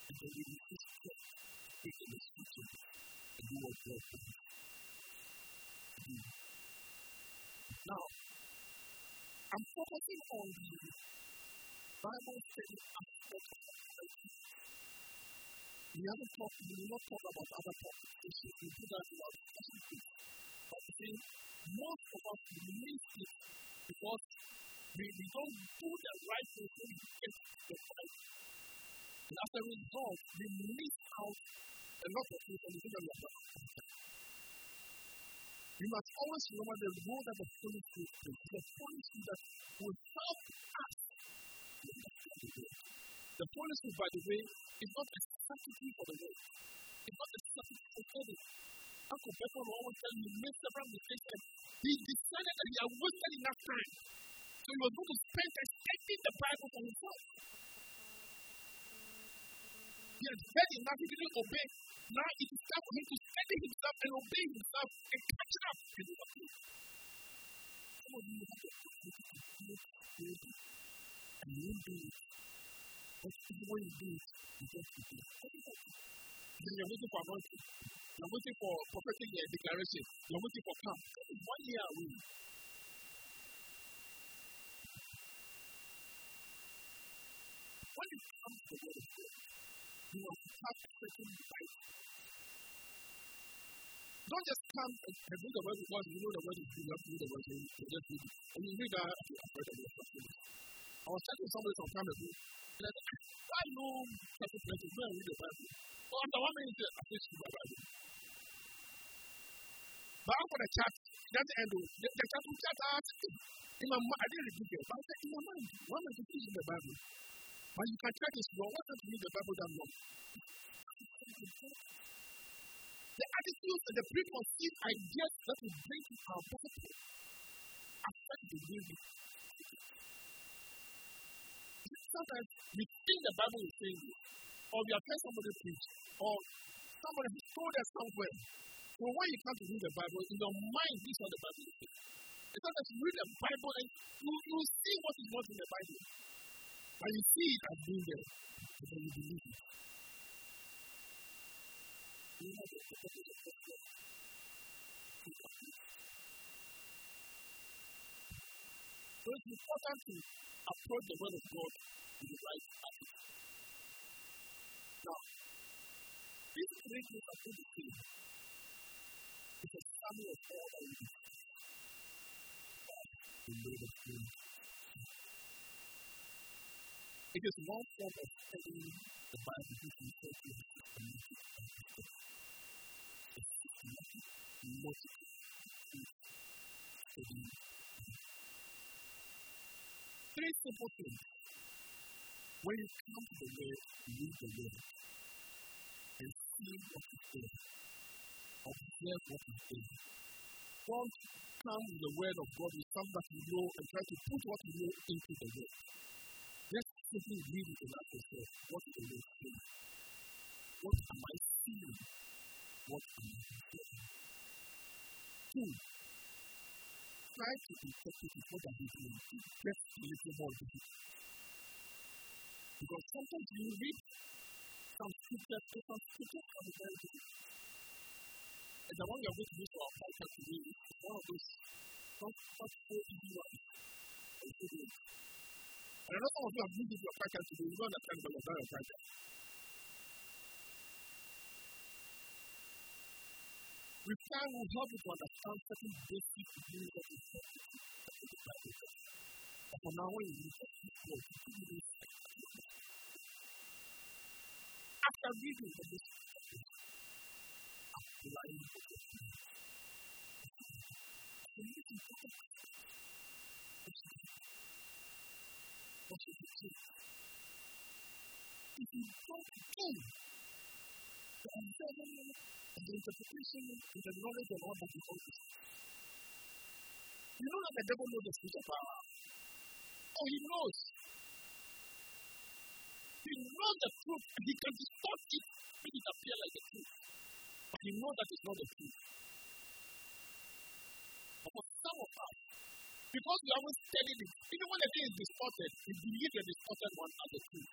And then we resist it. Take a decision and do what God wants. Now, I'm focusing on the Bible study aspect of faith. We haven't talked, we will not talk about other topics. We do that in our discussion. But today, most of us believe it because we, we don't do the right thing get the right. And as a result, we miss out a lot of things and we think about we must always remember the role that the Holy Spirit plays. The Holy Spirit that will help us. The Holy Spirit, by the way, is not a substitute for the word. It's not a substitute for the Uncle will always tell me made several mistakes and he decided that he had wasted enough time. He was going to spend studying the Bible for himself. He had read enough, he didn't obey. Now it is time for him to study himself and obey himself and catch up. Some of you to and you do it. But when you do it, you to do. Then you're waiting for anointing. You're waiting for prophetic declaration. You're waiting for camp. One year away. When it comes to the of God, you must certain. Don't just come and, and read the word because you know the word. You have to the word and you just. And you read that, read the word. I was talking to somebody some time ago, and I said, I certain places where I read the Bible. Well, after one minute, I think my Bible. But after the chat, doesn't end. The, the chat will chat out. In my mind, I didn't repeat it, but I said, in my mind, why am I confusing the Bible? But you can check this wrong. Don't you read the Bible that long? The attitudes and the preconceived ideas that we bring to our Bible affect the way we Sometimes we think the Bible is saying this, or we have heard somebody preach, or somebody has told us somewhere. So when you come to read the Bible, in your mind, this is what the Bible is saying. It's not that you read the Bible and you, you see what is not in the Bible. I see that Jesus is a believer. So it's important to approach the word of God in the right attitude. Now, these three things are pretty key. It's a family of all that we do. God, the word of God. Is one form of studying the Bible which we say is systematic multiple Three simple things. When you come to the Word, read the Word and see what is there. Observe what is there. Don't come with the Word of God with something that you know and try to put what you know into the Word. It and ask yourself, what is the Word saying? What am I seeing? What am I hearing? Two, try to interpret it what is doing. Just a little more difficult. Because sometimes you read some scriptures, some scriptures can be very difficult. And the one we are going to use for our podcast today is one of those not so easy ones. anaweza mvuzi kwa kaka kuzungumza na tango la bara kaka We can we have to understand certain basic things that is but on our way we to After reading the book, applying the book, the most important thing what you do? If you don't do the observing and the interpretation and the knowledge of all that hold. You know that the devil knows the spiritual power. Oh, he knows. He knows the truth and he can distort it make it appear like the truth. But he knows that it's not the truth. But for some of us, Because you haven't studied it, even when the thing is distorted, you believe the distorted one as the truth.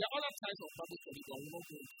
There are other types of Bible studies that we not go into.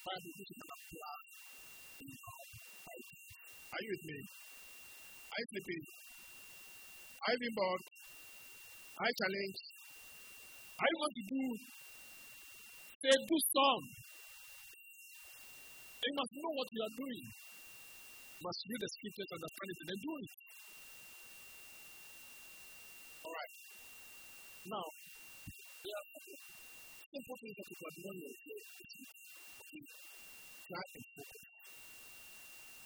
Bible, which is life. Are you with me? Being bored? Are you challenged? Are you going to do? Say, do some. You must know what you are doing. You must read the scriptures, understand it, and then do it. Now, there are simple things that people are doing Try and focus.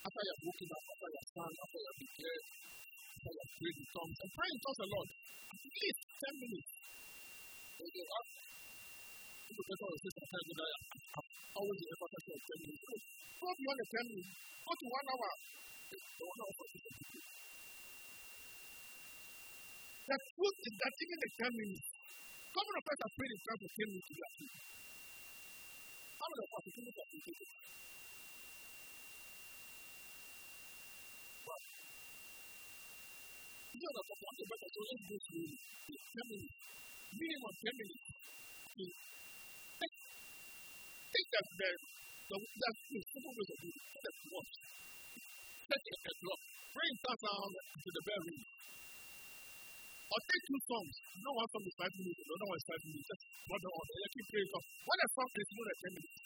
After you have woken up, after you have sung, after you have declared, after you have prayed in tongues, and pray in tongues a lot, at least 10 minutes. So you ask, people better will say sometimes that I'm always the effort of 10 minutes. Go beyond the 10 minutes, go to one hour. The one hour for. The truth is that even the how many of us are praying in terms of ten to? How many of us are know that for one better, so let's go through the ten minutes, minimum ten minutes. Okay. Take, that bed, the, that's the simple way doing it. That's what. Take it as well. Bring that down to the bedroom. Or take two songs. No one song is five minutes, the other one is five minutes. Just the other. You keep playing songs. When a song is more than ten minutes.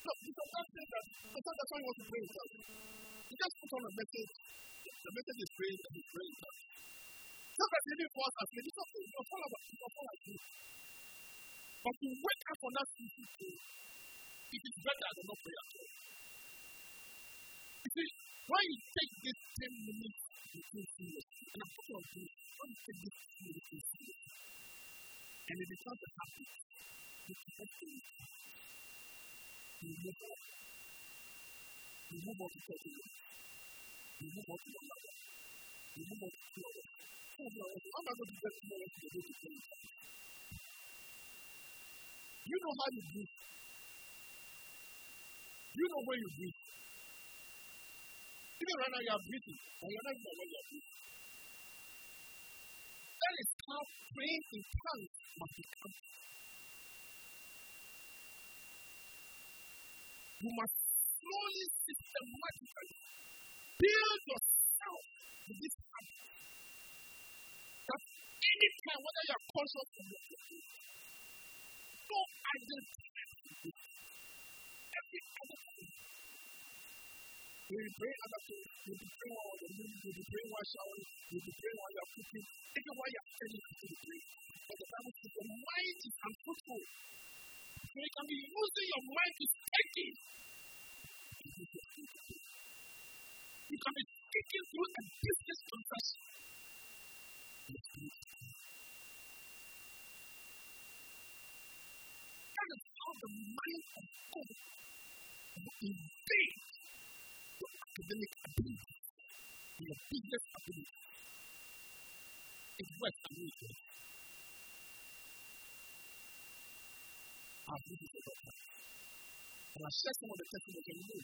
No, because that's it. That, because that's why you want to pray us. You just put on a message. The message is praise and you pray with us. Sometimes you need force as it's okay. You're full of you're full of you. But to wake up on that it is better than not pray at all. You see, when you take this 10 minutes between serious, and I'm when you take this 10 minutes between serious, and it becomes a habit, you do. You move on. You move on to 30 minutes. You move on to. You move on to two hours. Two hours. How am I going to get two hours to go to You know how you breathe. You know where you breathe. Even right now, you are breathing, and you're not even aware you are breathing. That is how praying in tongues must. You must slowly, systematically build yourself this habit. That anytime, whether you are conscious or not, so identify with every other thing we will pray other things. We will pray while you're moving. Will while showering. We will pray while you're cooking. Even while you're studying, you will pray. But the Bible says the mind is unfruitful. So you can be using your mind to thinking. You can be thinking through a business transaction. That is how the mind of God invades academic ability, your business ability is worth amazing. I've lived with that. And I'll share some of the testimonies in you.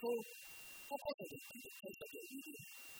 So, focus on the things that you're using. You need to say, don't know that you need to before you know that you tell yourself that it's no, you need to do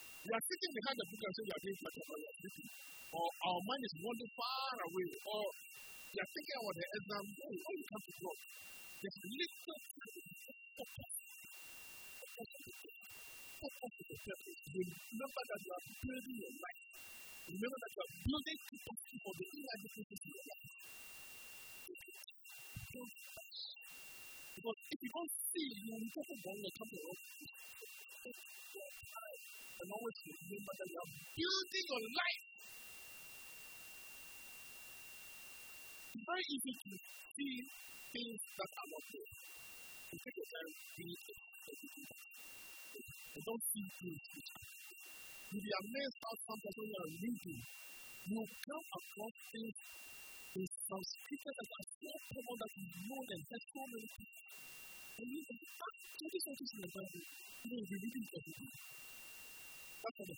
We are sitting behind the book and saying we are doing practice, or. Or our mind is wandering far away. Or we are thinking about the exam. Oh, when you come to God, there's little the. Remember that you are building your life. Remember that you are building capacity for the inadequacies in your life. Because if you don't see, you will never go and come always remember that you are building your life. It's very easy to see things that are not there. You take your time don't see things You'll be amazed how sometimes when you are reading, you come across things in some scriptures that are so common that you know them. There's so many people. And you can so this one is in the Bible. You know, you're reading. That's what the.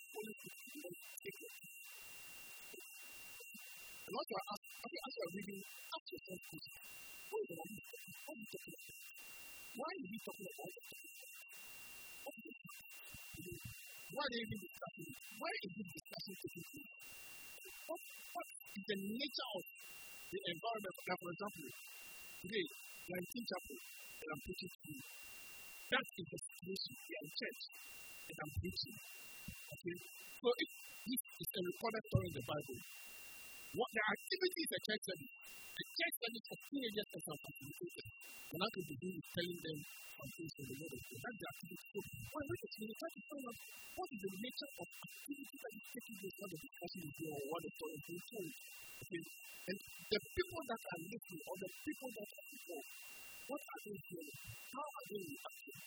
And once you are asked, okay, as you reading, ask yourself this. What is the What you talking about? You talking about it? Why are even discussing it? Why is this discussion taking place? What, what is the nature of the environment? Like, for example, today, we are in Chapel, and I'm preaching to you. That is the situation. We are in church, and I'm preaching. Okay? So if this is a recorded story in the Bible, what the activity a church service. The church service for teenagers and some facilitators. And could with telling them some things from the Word of. That's the activity. So try to find out what is the nature of activity that is taking place the discussion is going or what the story is. Okay? And the people that are listening or the people that are involved, what are they doing? How are they reacting?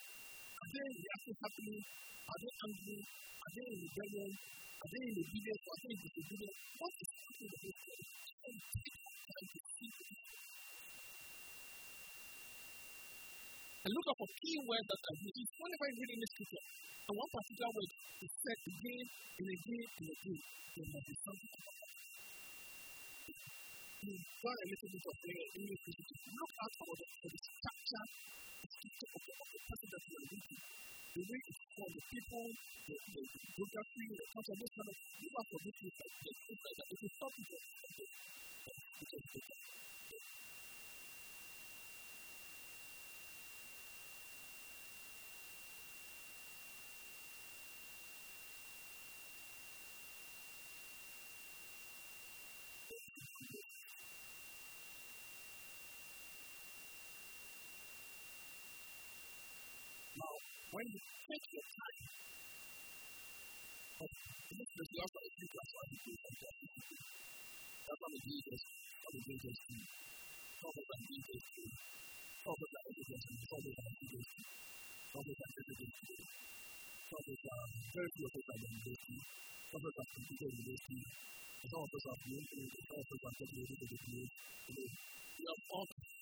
They reacting happily? Are they angry? Are they in rebellion? Are they in obedience? Are they in disobedience? What is happening in this place? And look up for key words that are used. Whenever you read in the scripture, and one particular word is said again and again and again, there must be something about that. You got a little bit of the English Look out for for the structure, structure of the, of the person you the way it's for the people, the, the, the for the it's when you take your time, this is the issue that's why we do do do do do and do and do of of of to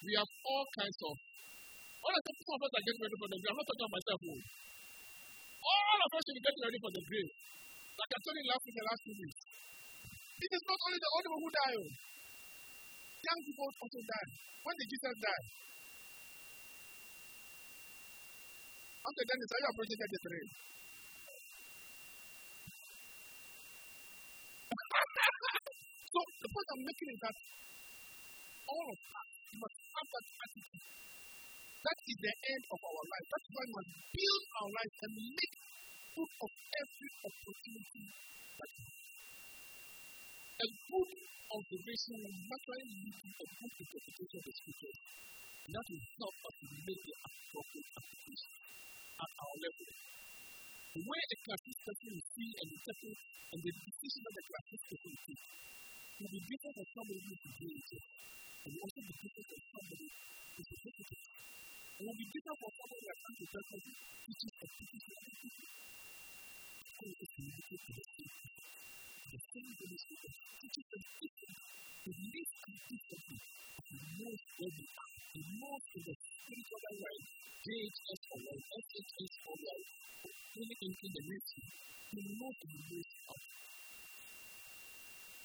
we have all kinds of all of some of us are getting ready for the grave. I'm not talking about myself. Oh. All of us should be getting ready for the grave. Like I told you last week and last two weeks. It is not only the old people who die. Oh. Young people also die. When did Jesus die? After then, are you approaching 33? so the point I'm making is that all of us must have that that is the end of our life. That's why we must build our life and make use of every opportunity that we have. A good observation will naturally lead to a good interpretation of the scriptures. And that us to make the appropriate application at our level. The way a classist person and interpret and the decision that the classist person will will be different from somebody who is a creator. And you also become of somebody who is for someone who has come to and teaching to The same thing is that teaching and teaching to the spiritual life, JHS for life, SHS life, into the next to know to the ways of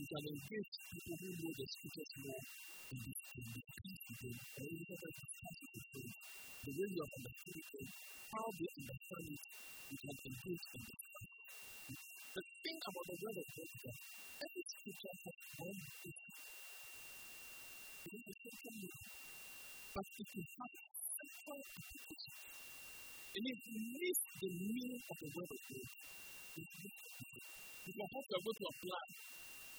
you can engage people who the scriptures the, way you have understood it, how they understand it, you can engage in the thing about the word of God is that every scripture has one issue. It is a but it can have central application. And if you miss the meaning of the word of God. You can have go to apply,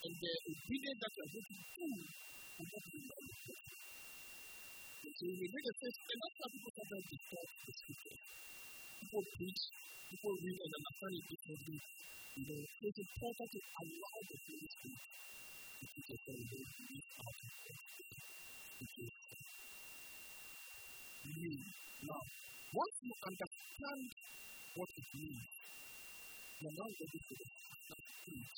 and the obedience that you are going to do will not be your obligation. And so we make a sense, and that's why people sometimes distort the scripture. People preach, people read and understand it differently. You know, so it's important to allow the Holy Spirit to teach us how to live out of Now, once you understand what it means, you're now ready for the second stage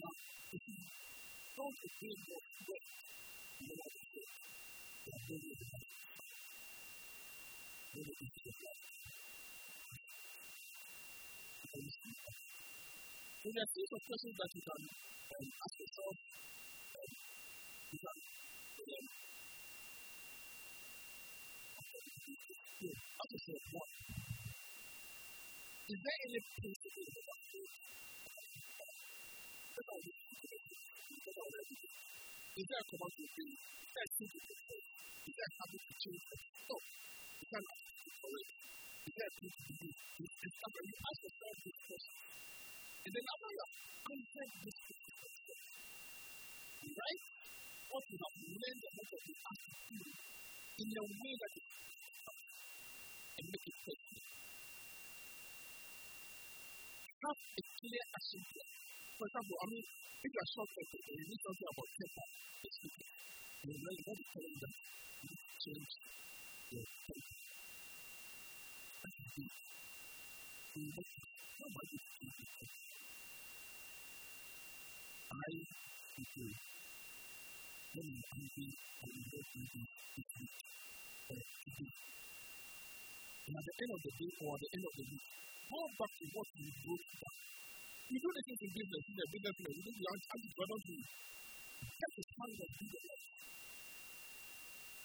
Both of these work with the other group that we need to have. We need to be And there are things of questions that you can um, ask yourself. Um, you can, um, ask yourself, what? Is there any principle in the is that the one thing? Is that the Is that something to change? No. Is that not correct? Is that the thing? Is that when you ask yourself this question? And then after you have answered this question, right? What you have learned about what you ask you in a way that is and make it personal. Have a clear action plan. For example, I mean, if you are short tempered and you need something about temper, it's simple. You know, you want to tell them you change your temper. That is it. You know, you change your temper? I people when I'm angry, I will not do. And at the end of the day or at the end of the week, go back to what you broke down. Do the things in business, in the business, you do the anti brother to get the time of the life.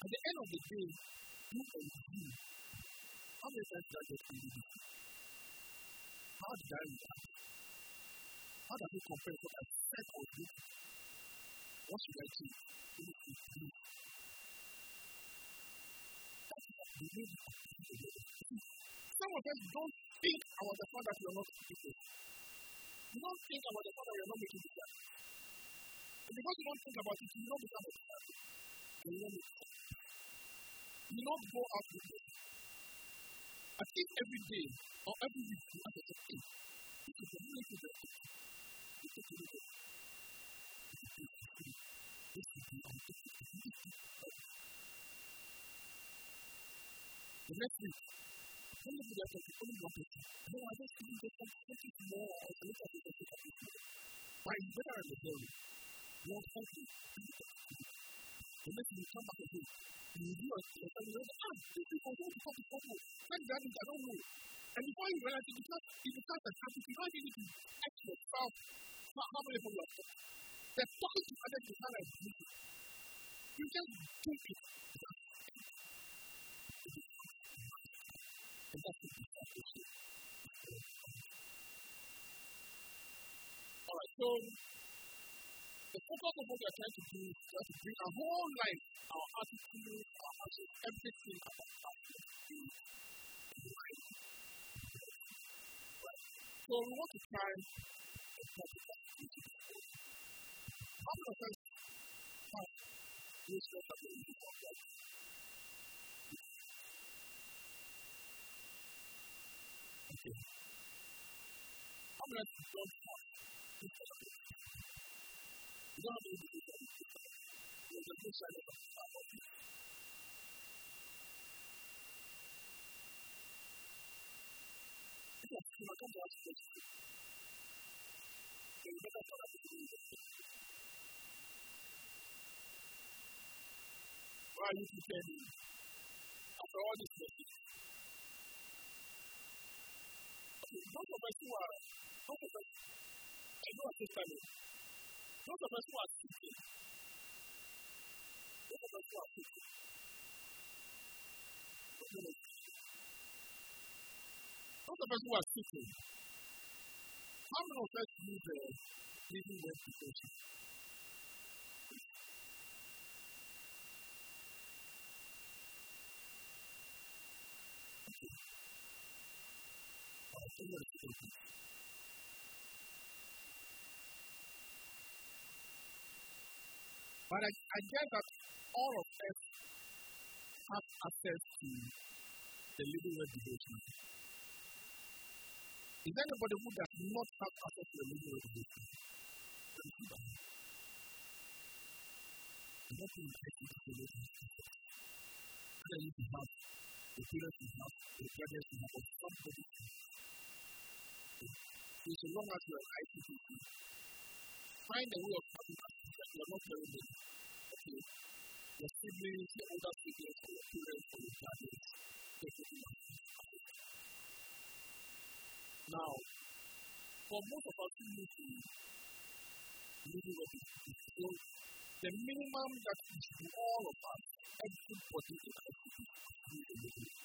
At the end of the day, you and you, how many times did I get to do this? How did I react? How does it compare to what I said would do? What should I do? What do? That's the way we are. Some of us don't think about the fact that you are not speaking. You don't think about the fact that you are not making. And because you don't think about it, you don't become a you don't make You don't go out with this. At least every day or every week you have. This is thing This is thing. The next week, some of only one person. No, I just think there's some something more. I look at it of it. Why is better in the building? Something. And then you come back and you do a thing and you ah, this is what to come. When that is, I don't know. And before you realize it, because it becomes a habit, you don't need to ask yourself how, many people are. They're talking to others without a You just do it. All right, so the focus of what we are trying to do is just to bring our whole life, our attitude, our actions, everything about our life. So we want to try a practical How do I try to find this many of us don't have this kind of You don't have any There's a good side of the you know, come to us first. You better start to do it. Why are you pretending? After all this message. Okay, those of us who are, those of us, I know at this time, those of us who are seeking, those of us who are seeking, Those of us who are seeking, how many of us use the living word devotion? But I, I guess that all of us have access to the living word devotion. Is anybody who does not have access to the living word that. And take you to the relationship. Either you have the parents you have, the brothers you have, or somebody So, so long as you are ICGC, find a way of having access that you are not very big. Okay. Your siblings, your older siblings, your parents, your now, for most of us who need to with so the minimum that we should do all of us, everybody in our is to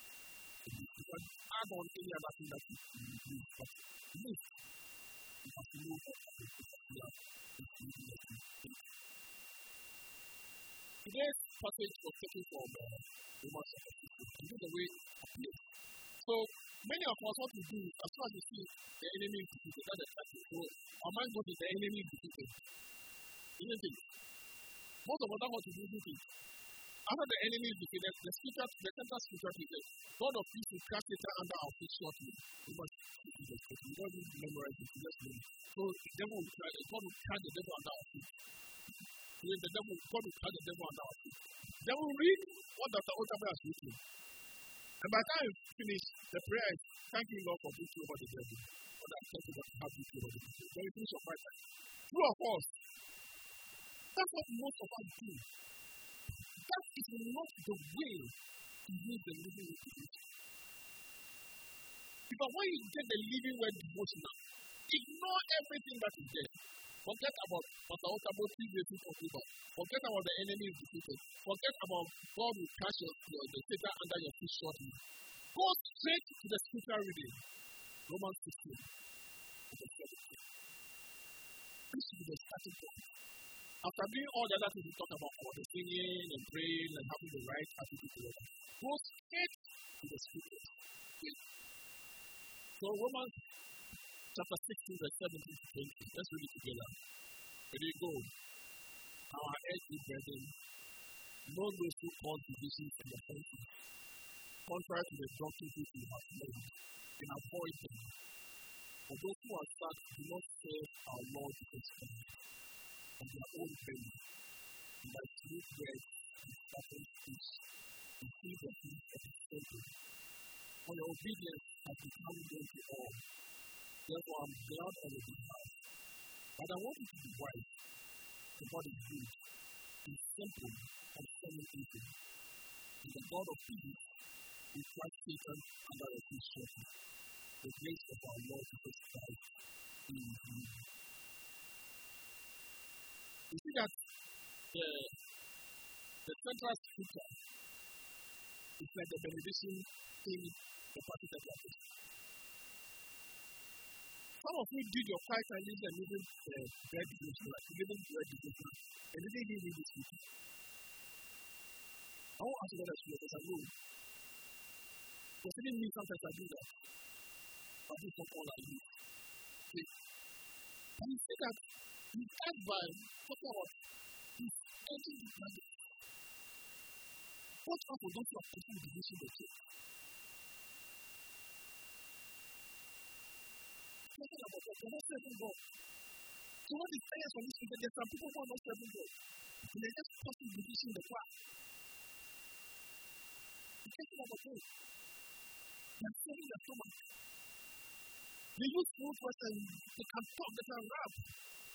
add on any other thing that but live. You have to know what Today's passage was taken from Romans chapter 16. This is the way. So, Many of us, what we do, as soon as we see the enemy is defeated, that's exactly so our mind goes to the enemy is defeated. Isn't it? Most of us want to do this. After the enemy is defeated, the scripture, the central scripture is God of peace will cast Satan under our feet shortly. We must we don't need to memorize it, just So the devil will try, God will cast the devil under our feet. The devil, God will cast the devil under our feet. Then we read what Dr. Otabil has written. And by the time you finish the prayer, thank you, Lord, for victory over the devil. Lord, I thank you for have victory over the devil. Then you finish your prayer. True of us. That's what most of us do. That is not the way to use the living word devotion. Because when you get the living word devotional, ignore everything that is there. Forget about Pastor Otabo three days of people. Forget about the enemy is defeated. Forget about God will catch your, your, the Satan under your feet shortly. Go straight to the scripture reading. Romans 16. This is the starting point. After doing all the other things we talk about, about the singing and praying and having the right attitude to it, go straight to the scriptures. So Romans chapter 16, verse 17 to 20. Let's read it together. There you go. Our earthly brethren, know those who call divisions and offenses, contrary to the doctrine which we have learned, and avoid them. For those who are such do not serve our Lord Jesus Christ on their own belly, and by sweet bread and speech, receive the peace of the Savior. For your obedience has become known to all. Therefore, I'm glad on your behalf. But I want you to be wise to what is good, be simple and semi evil. And the God of peace will crush Satan under your feet. The grace of our Lord Jesus Christ be with you. You see that the, the central scripture is like the benediction in the passage we are Some of you did your time and living uh, bread devotion, like living bread devotion, and didn't give this week. I won't ask you because I know. Because even me, sometimes I do that. I do some all like. See? And you see that you start by talking about this ending the magic. Watch out for those who are taking the of the church. talking about God. They're not serving God. So what is is that there's some people who are not serving God. And they're just causing division in the class. It's talking about God. They're serving their stomach. They use food for can talk, they can rap.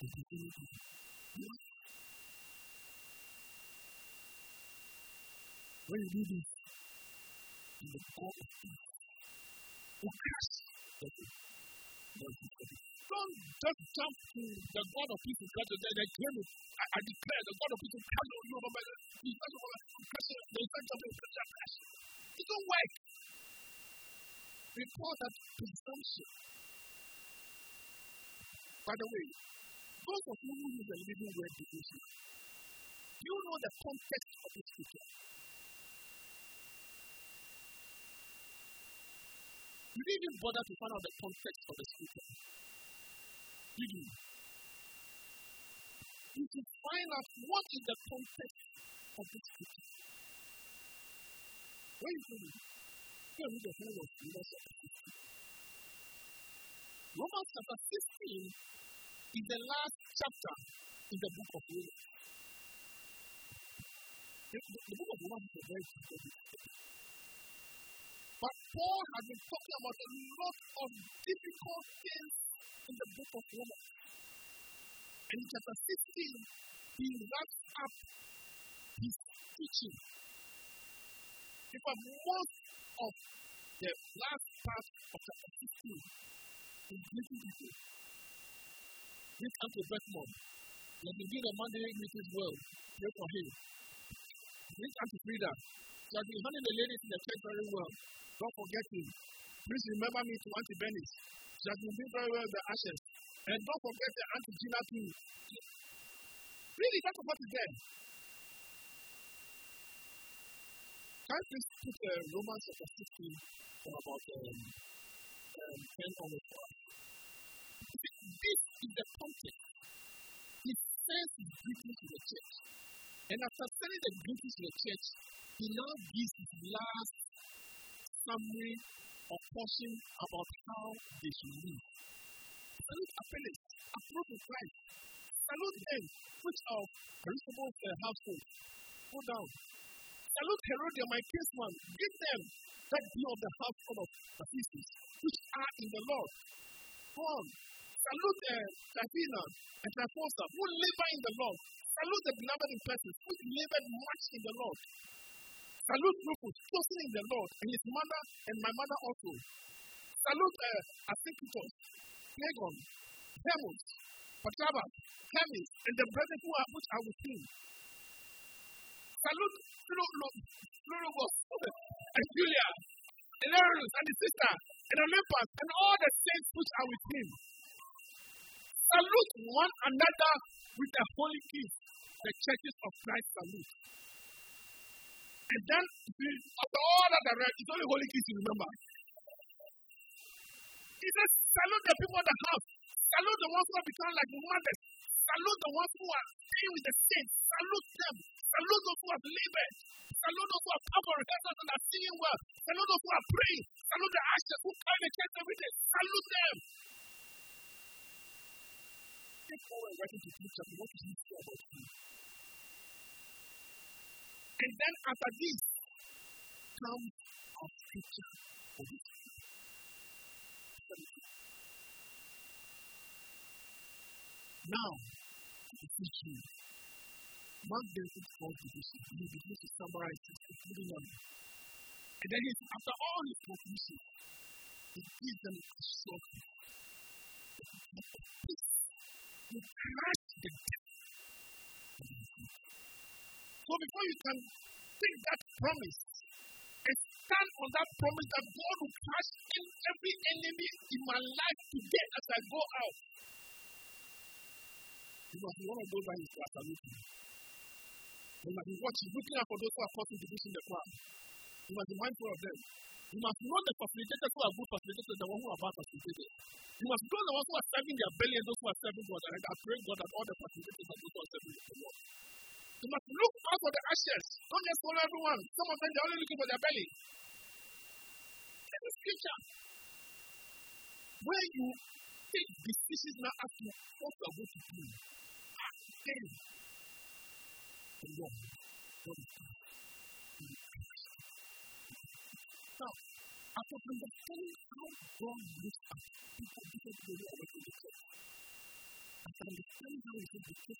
When you the of don't just jump to the God of peace because the, the claim is, I, I declare the God of peace can on you over my He's not they can't jump in pressure, pressure. It don't work. Call that presumption. By the way, those of you who use the living word devotion, do you know the context of this scripture? You didn't even bother to find out the context of the scripture. Did you? You should find out what is the context of the scripture. Where is it? Here read the whole of Romans chapter 16. Romans chapter 16 is the last chapter in the book of Romans. The, the, the book of Romans is a very difficult book. But Paul has been talking about a lot of difficult things in the book of Romans. And in chapter 16, he wraps up his teaching. In fact, most of the last part of chapter 16 is little This Uncle Beckmore, let me give a Monday meeting well. Pray for him. This Auntie Frida, she has been handling the ladies in the church very well. Don't forget him. Please remember me to Auntie Benny. She has been doing very well the ashes. And don't forget the Auntie Gina too. Really, that's what is there. Can I please put uh, Romans chapter 16 for about um, um, 10 on the floor? This is the context. He sends his greetings to the church. And after sending the greetings to the church, he now gives his last summary or portion about how they should live. Salute Apollos, approve of Christ. Salute them, which are Aristobulus uh, household. Go down. Salute Herodion, my kinsman. Give them that be of the household of Ephesus, which are in the Lord. Go on. Salute uh, Tryphena and Tryphosa, who labor in the Lord. Salute the beloved in person, which labored much in the Lord. Salute Rufus, chosen in the Lord, and his mother and my mother also. Salute uh, Asyncritus, Phlegon, Hermas, Patrobas, Hermes, and the brethren who are which are with him. Salute Philologus and Julia, and Erasmus and his sister, and Olympas, and all the saints which are with him. Salute one another with a holy kiss. The churches of Christ salute. And then, after all that I read, it's only Holy Kiss you remember. He says, salute the people of the house. Salute the ones who have become like mothers. Salute the ones who are staying with the saints. Salute them. Salute those who have labored. Salute those who are power rehearsals and are singing well. Salute those who are praying. Salute the ashes who come and church every day. Salute them take teach us what about you. And then after this comes a picture of it. Now, decision. Mark does it called decision. He begins to summarize it. And then he, after all his prophecies, he gives them a short so before you can take that promise and stand on that promise that God will crush in every enemy in my life today as I go out, you must be one of those that is saluting. You must be watching, looking out for those who are causing division in the crowd. You must be mindful of them. You must know the facilitators who are good facilitators, the ones who are bad facilitators. You must know the ones who are serving their belly and those who are serving God. And I pray God that all the facilitators are are serving the Lord. You must look out for the ashes. Don't just follow everyone. Some of them, they're only looking for their belly. The scripture, where you take decisions now as to what you are going to do, then the Lord, God is good. Now, after understanding how God looks at people different from the way I was after understanding how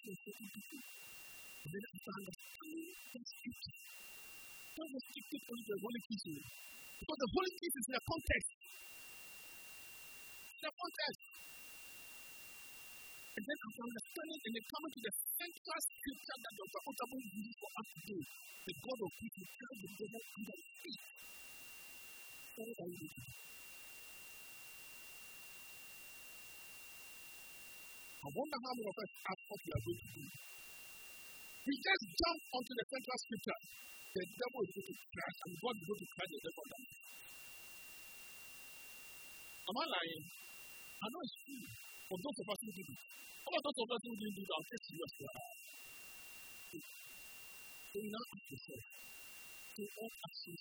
care of certain people, and then after understanding the scripture, God only the Holy Spirit. Because the Holy Spirit is in a context. In a context. And then after understanding and then coming to the central scripture that Dr. Otabil uses for us today, the God of peace the. So what you doing? I wonder how many of us ask what we are going to do. We just jump onto the central scripture. The devil is going to crash, and God is going to crash the devil down. Am I lying? I know it's true. For those of us who did it. All of those of us who didn't do it, I'll take serious for that. So you now ask yourself, so all actions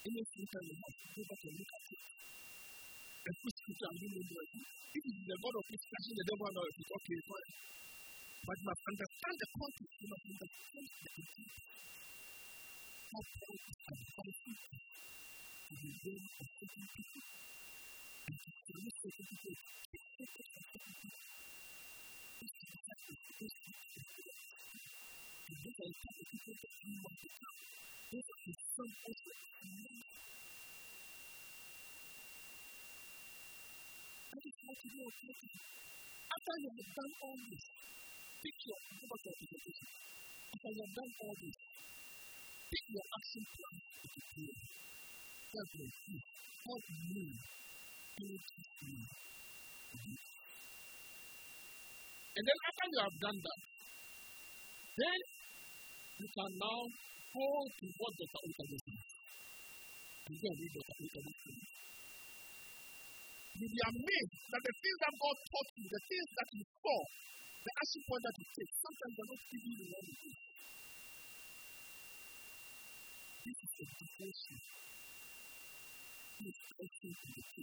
big? Any scripture you have, go back and look at it. And put scripture and you know it. If it is the God of peace crashing the devil out of it, okay, fine. But you must understand the context, you must understand the intent. How Paul is advising to the will of certain people and to submit certain people, take focus on certain people. This is the fact that this is the will of And these are the type of people that you want to come. Those are the some also That is what you are talking After you have done all this, pick your, to your presentation. After you have done all this, pick your action plan to prepare. That's your key. Help me. Help me. And then after you have done that, then you can now go to what the Bible says. And go and read Bible says. You'll be amazed that the things that God taught you, the things that you saw, the action point that you take, sometimes they're not giving you what. This is a devotion. The to to to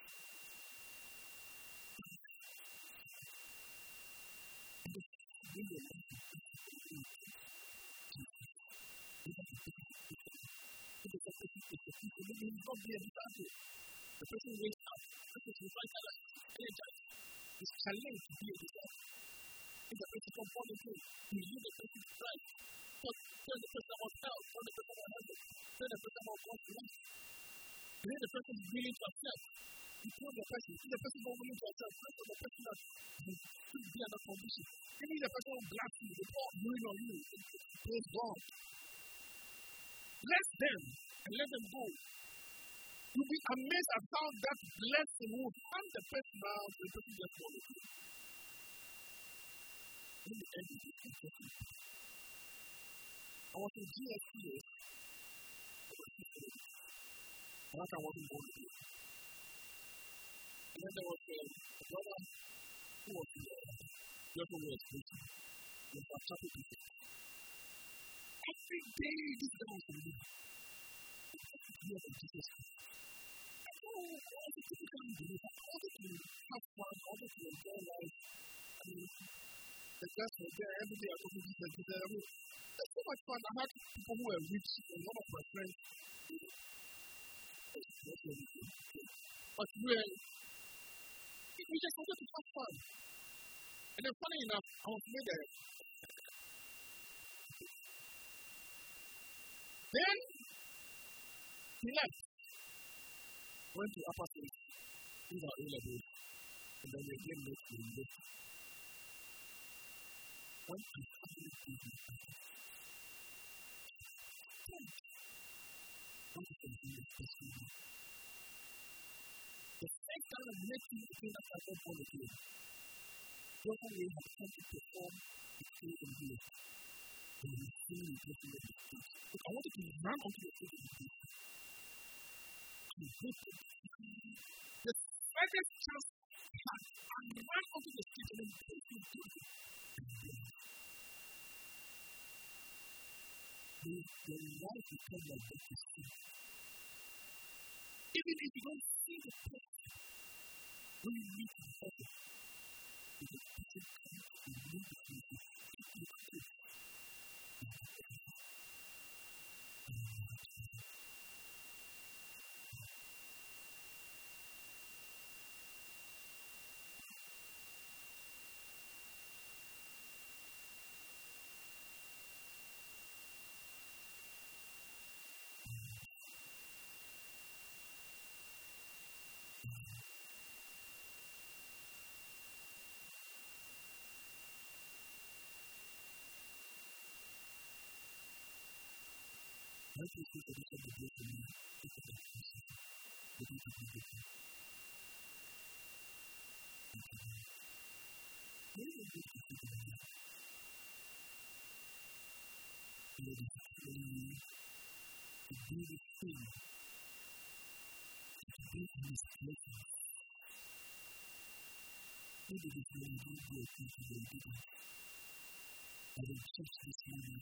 The person wakes up, the person is like, energized. It's challenged to be a disaster is a physical quality. You use the physical strength. But turn the person about health, turn the person about heaven, turn the person about God's life. Then the person is willing to accept. You the person, the person not willing to accept, pray for the person that under condition. Even the person will blast you, they pour urine on you, God. Bless them and let them go. You'll be amazed at how that blessing will hand the person to the person you. In the end, it I was in. And I to And then there was a brother who was in the Level was preaching. Was a chapel teacher. Every day this guy was in the Hear from Jesus. Oh, all the people can believe, all the people have fun, all the people enjoy life. I mean, the guys were there day. I was with Jesus. I mean, it's so much fun. I had people who were rich, and one of my friends. But really, we just wanted to have fun. And then, funny enough, I was with. Then he left, went to Upper State, these are A levels, and then they again left to university. Went to public business. To continue The first time I met you again after I got born again, whether we have come to perform here, the. Look, I want you to run onto your and do it. The chance and run onto the. The, life like see. Even if you. don't see the point, when you meet the Father, you will be able to remember I will just this morning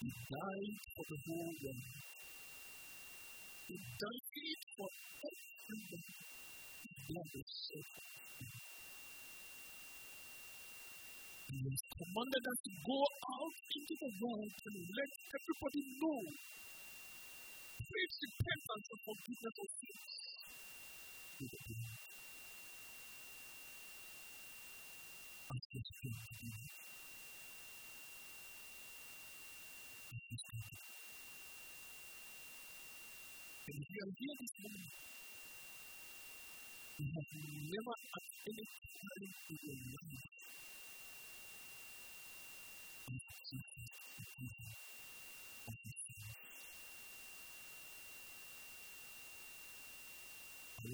he died for the whole world. He died for everyone. His blood was shed He has commanded us to go out into the world and let everybody know. Preach repentance and forgiveness of sins. Ask be And the idea is that you have never at any time in your life Thank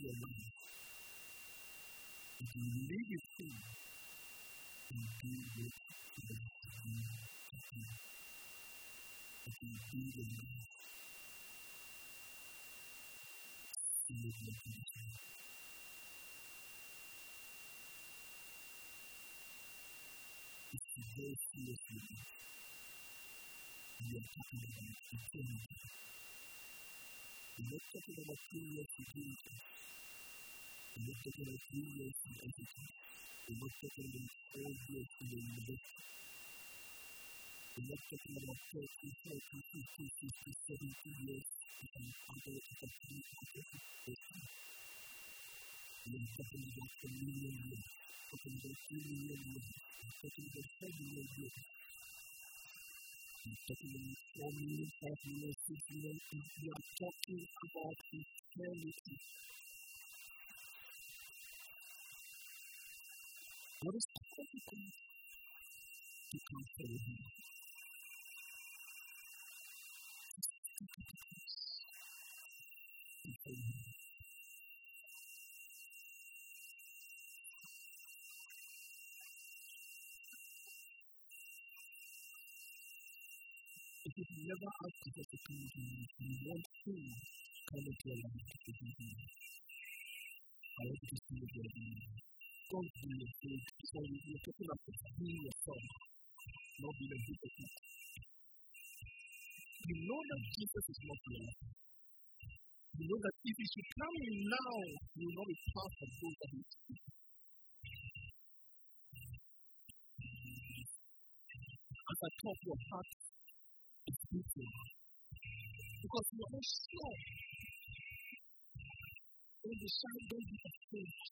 you the legacy can looked at them as heroes and empathy. They looked at them in all and in religion. They looked at them as poetry, poetry, poetry, poetry, studying heroes and other academic people. They come. And then talking about the million years, talking about three million years, and talking about ten million years. And talking about four million, five million, six million, and we are talking about eternity. What is to here? If you've never asked Jesus to come your you want to come into your life to you. I want you to see it yourself, not a. You know that Jesus is not your. You know that if he should come in now, you will not be part of those that speaks. As I talk, your heart is beating. Because you are not sure. Don't be shy, don't be afraid.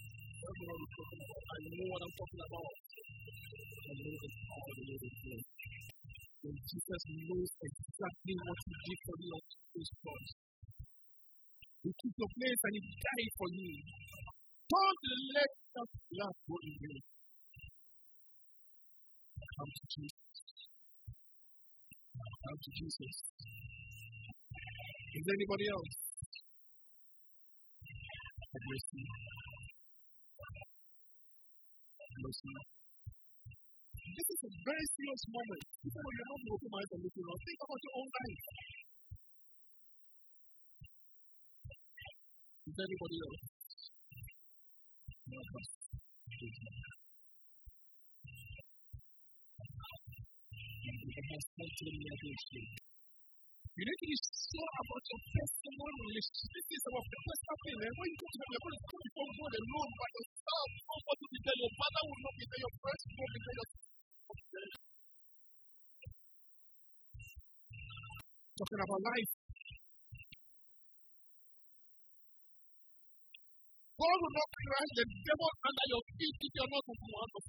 Talking about. I know what I'm talking about. The Lord is here. When Jesus knows exactly what he did for you on his cross. He took your place and he died for you. Don't let that blood go in come to Jesus. Come to Jesus. Is there anybody else? Mercy. Have This is a very serious moment. When you're open minds and looking around, think about your own life. Is anybody else? No, You need to be sure about your relationship. This is our personal thing. And when you come to God, you're going to come before God alone by yourself. Nobody will be there. Your father will not be there. Your friends will not be there. Talking about life. God will not crush the devil under your feet if you're not open out of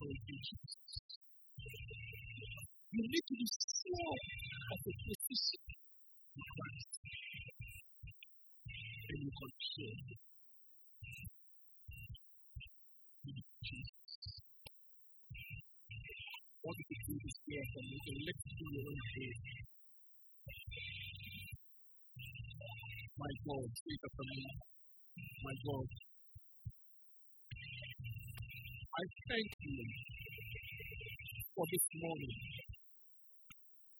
feet. You need to be sure of position Christ. And you control. What if you do this prayer for me? So let's do your own prayer. My God, speak up for me. My God, I thank you for this morning,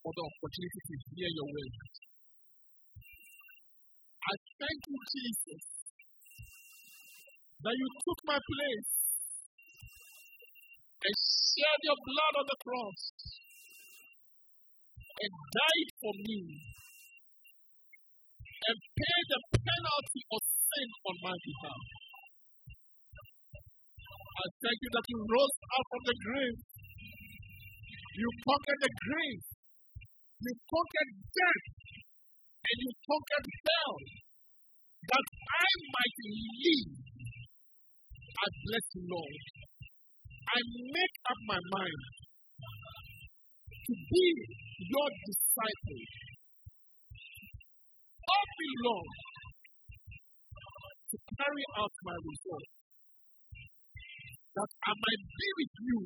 for the opportunity to hear your word. I thank you, Jesus, that you took my place and shed your blood on the cross and died for me and paid the penalty of sin on my behalf. I thank you that you rose out from the grave. You conquered the grave. You conquered death. And you conquered hell. That I might live. I bless you, Lord. I make up my mind to be your disciple. Help me, Lord, to carry out my results that I might be with you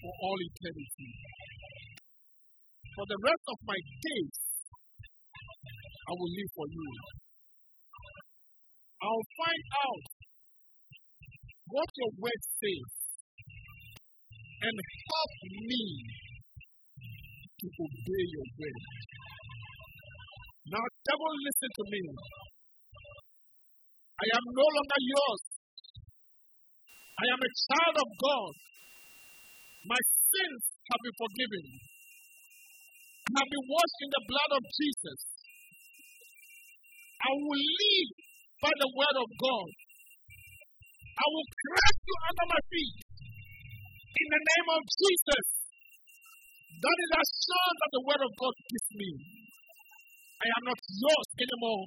for all eternity. For the rest of my days, I will live for you. I'll find out what your word says and help me to obey your word. Now, devil, listen to me. I am no longer yours. I am a child of God. My sins have been forgiven. I have been washed in the blood of Jesus. I will live by the word of God. I will crush you under my feet. In the name of Jesus. That is assurance that the word of God gives me. I am not yours anymore.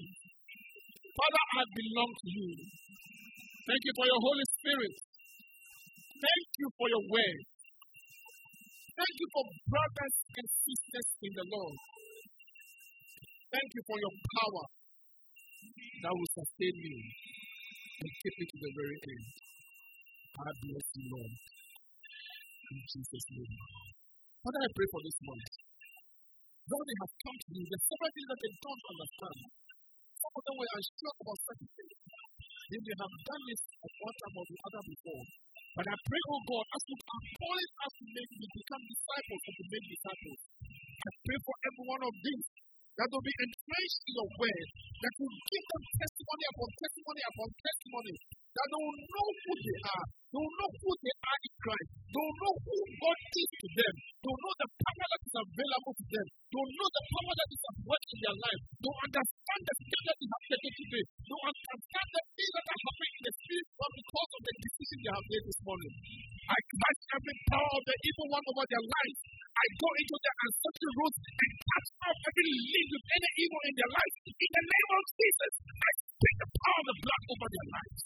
Father, I belong to you. Thank you for your Holy Spirit. Thank you for your word. Thank you for brothers and sisters in the Lord. Thank you for your power that will sustain me and keep me to the very end. I bless you, Lord. In Jesus' name. Father, I pray for this month. Though they have come to you, there's several things that they don't understand. Some of them were unsure about certain things. They may have done this at one time or the other before. But I pray, oh God, as you calling us to make me become disciples or to make disciples, I pray for every one of these that will be entrenched in your word, that will give them testimony upon testimony upon testimony, that they will know who they are, they will know who they are in Christ, they will know who God is to them, they will know the power that is available to them, they will know the power that is at work in their life, they will understand the step that you have today, they will understand the things that are happening in the spirit but because of the decision they have made this morning. I crush every power of the evil one over their life. I go into their ancestral roots and cut off every link with any evil in their life. In the name of Jesus, I speak the power of the blood over their lives.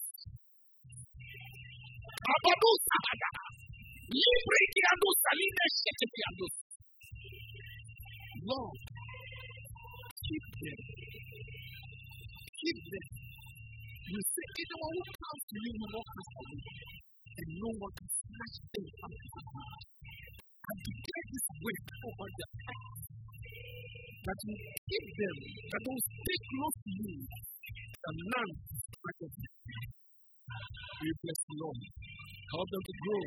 Lord, keep them. Keep them. You say anyone who comes to you will not pass away, and no one can snatch them of your hand. I declare this word over their hearts that will keep them, that will stay close to you, and none like of you. We bless the Lord. Help them to grow.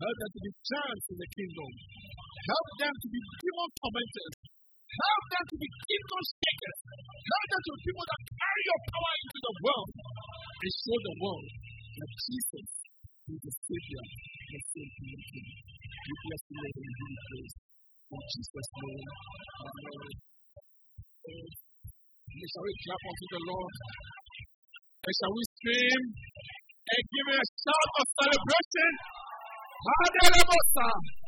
Help them to be giants in the kingdom. Help them to be demon tormentors. Help them to be kingdom shakers. Help them to be people that carry your power into the world and show the world that Jesus is the Savior and the Savior. We bless the Lord and give praise. In Jesus' name, Amen. Shall we clap unto the Lord? And shall we scream and give a shout of celebration? Hallelujah!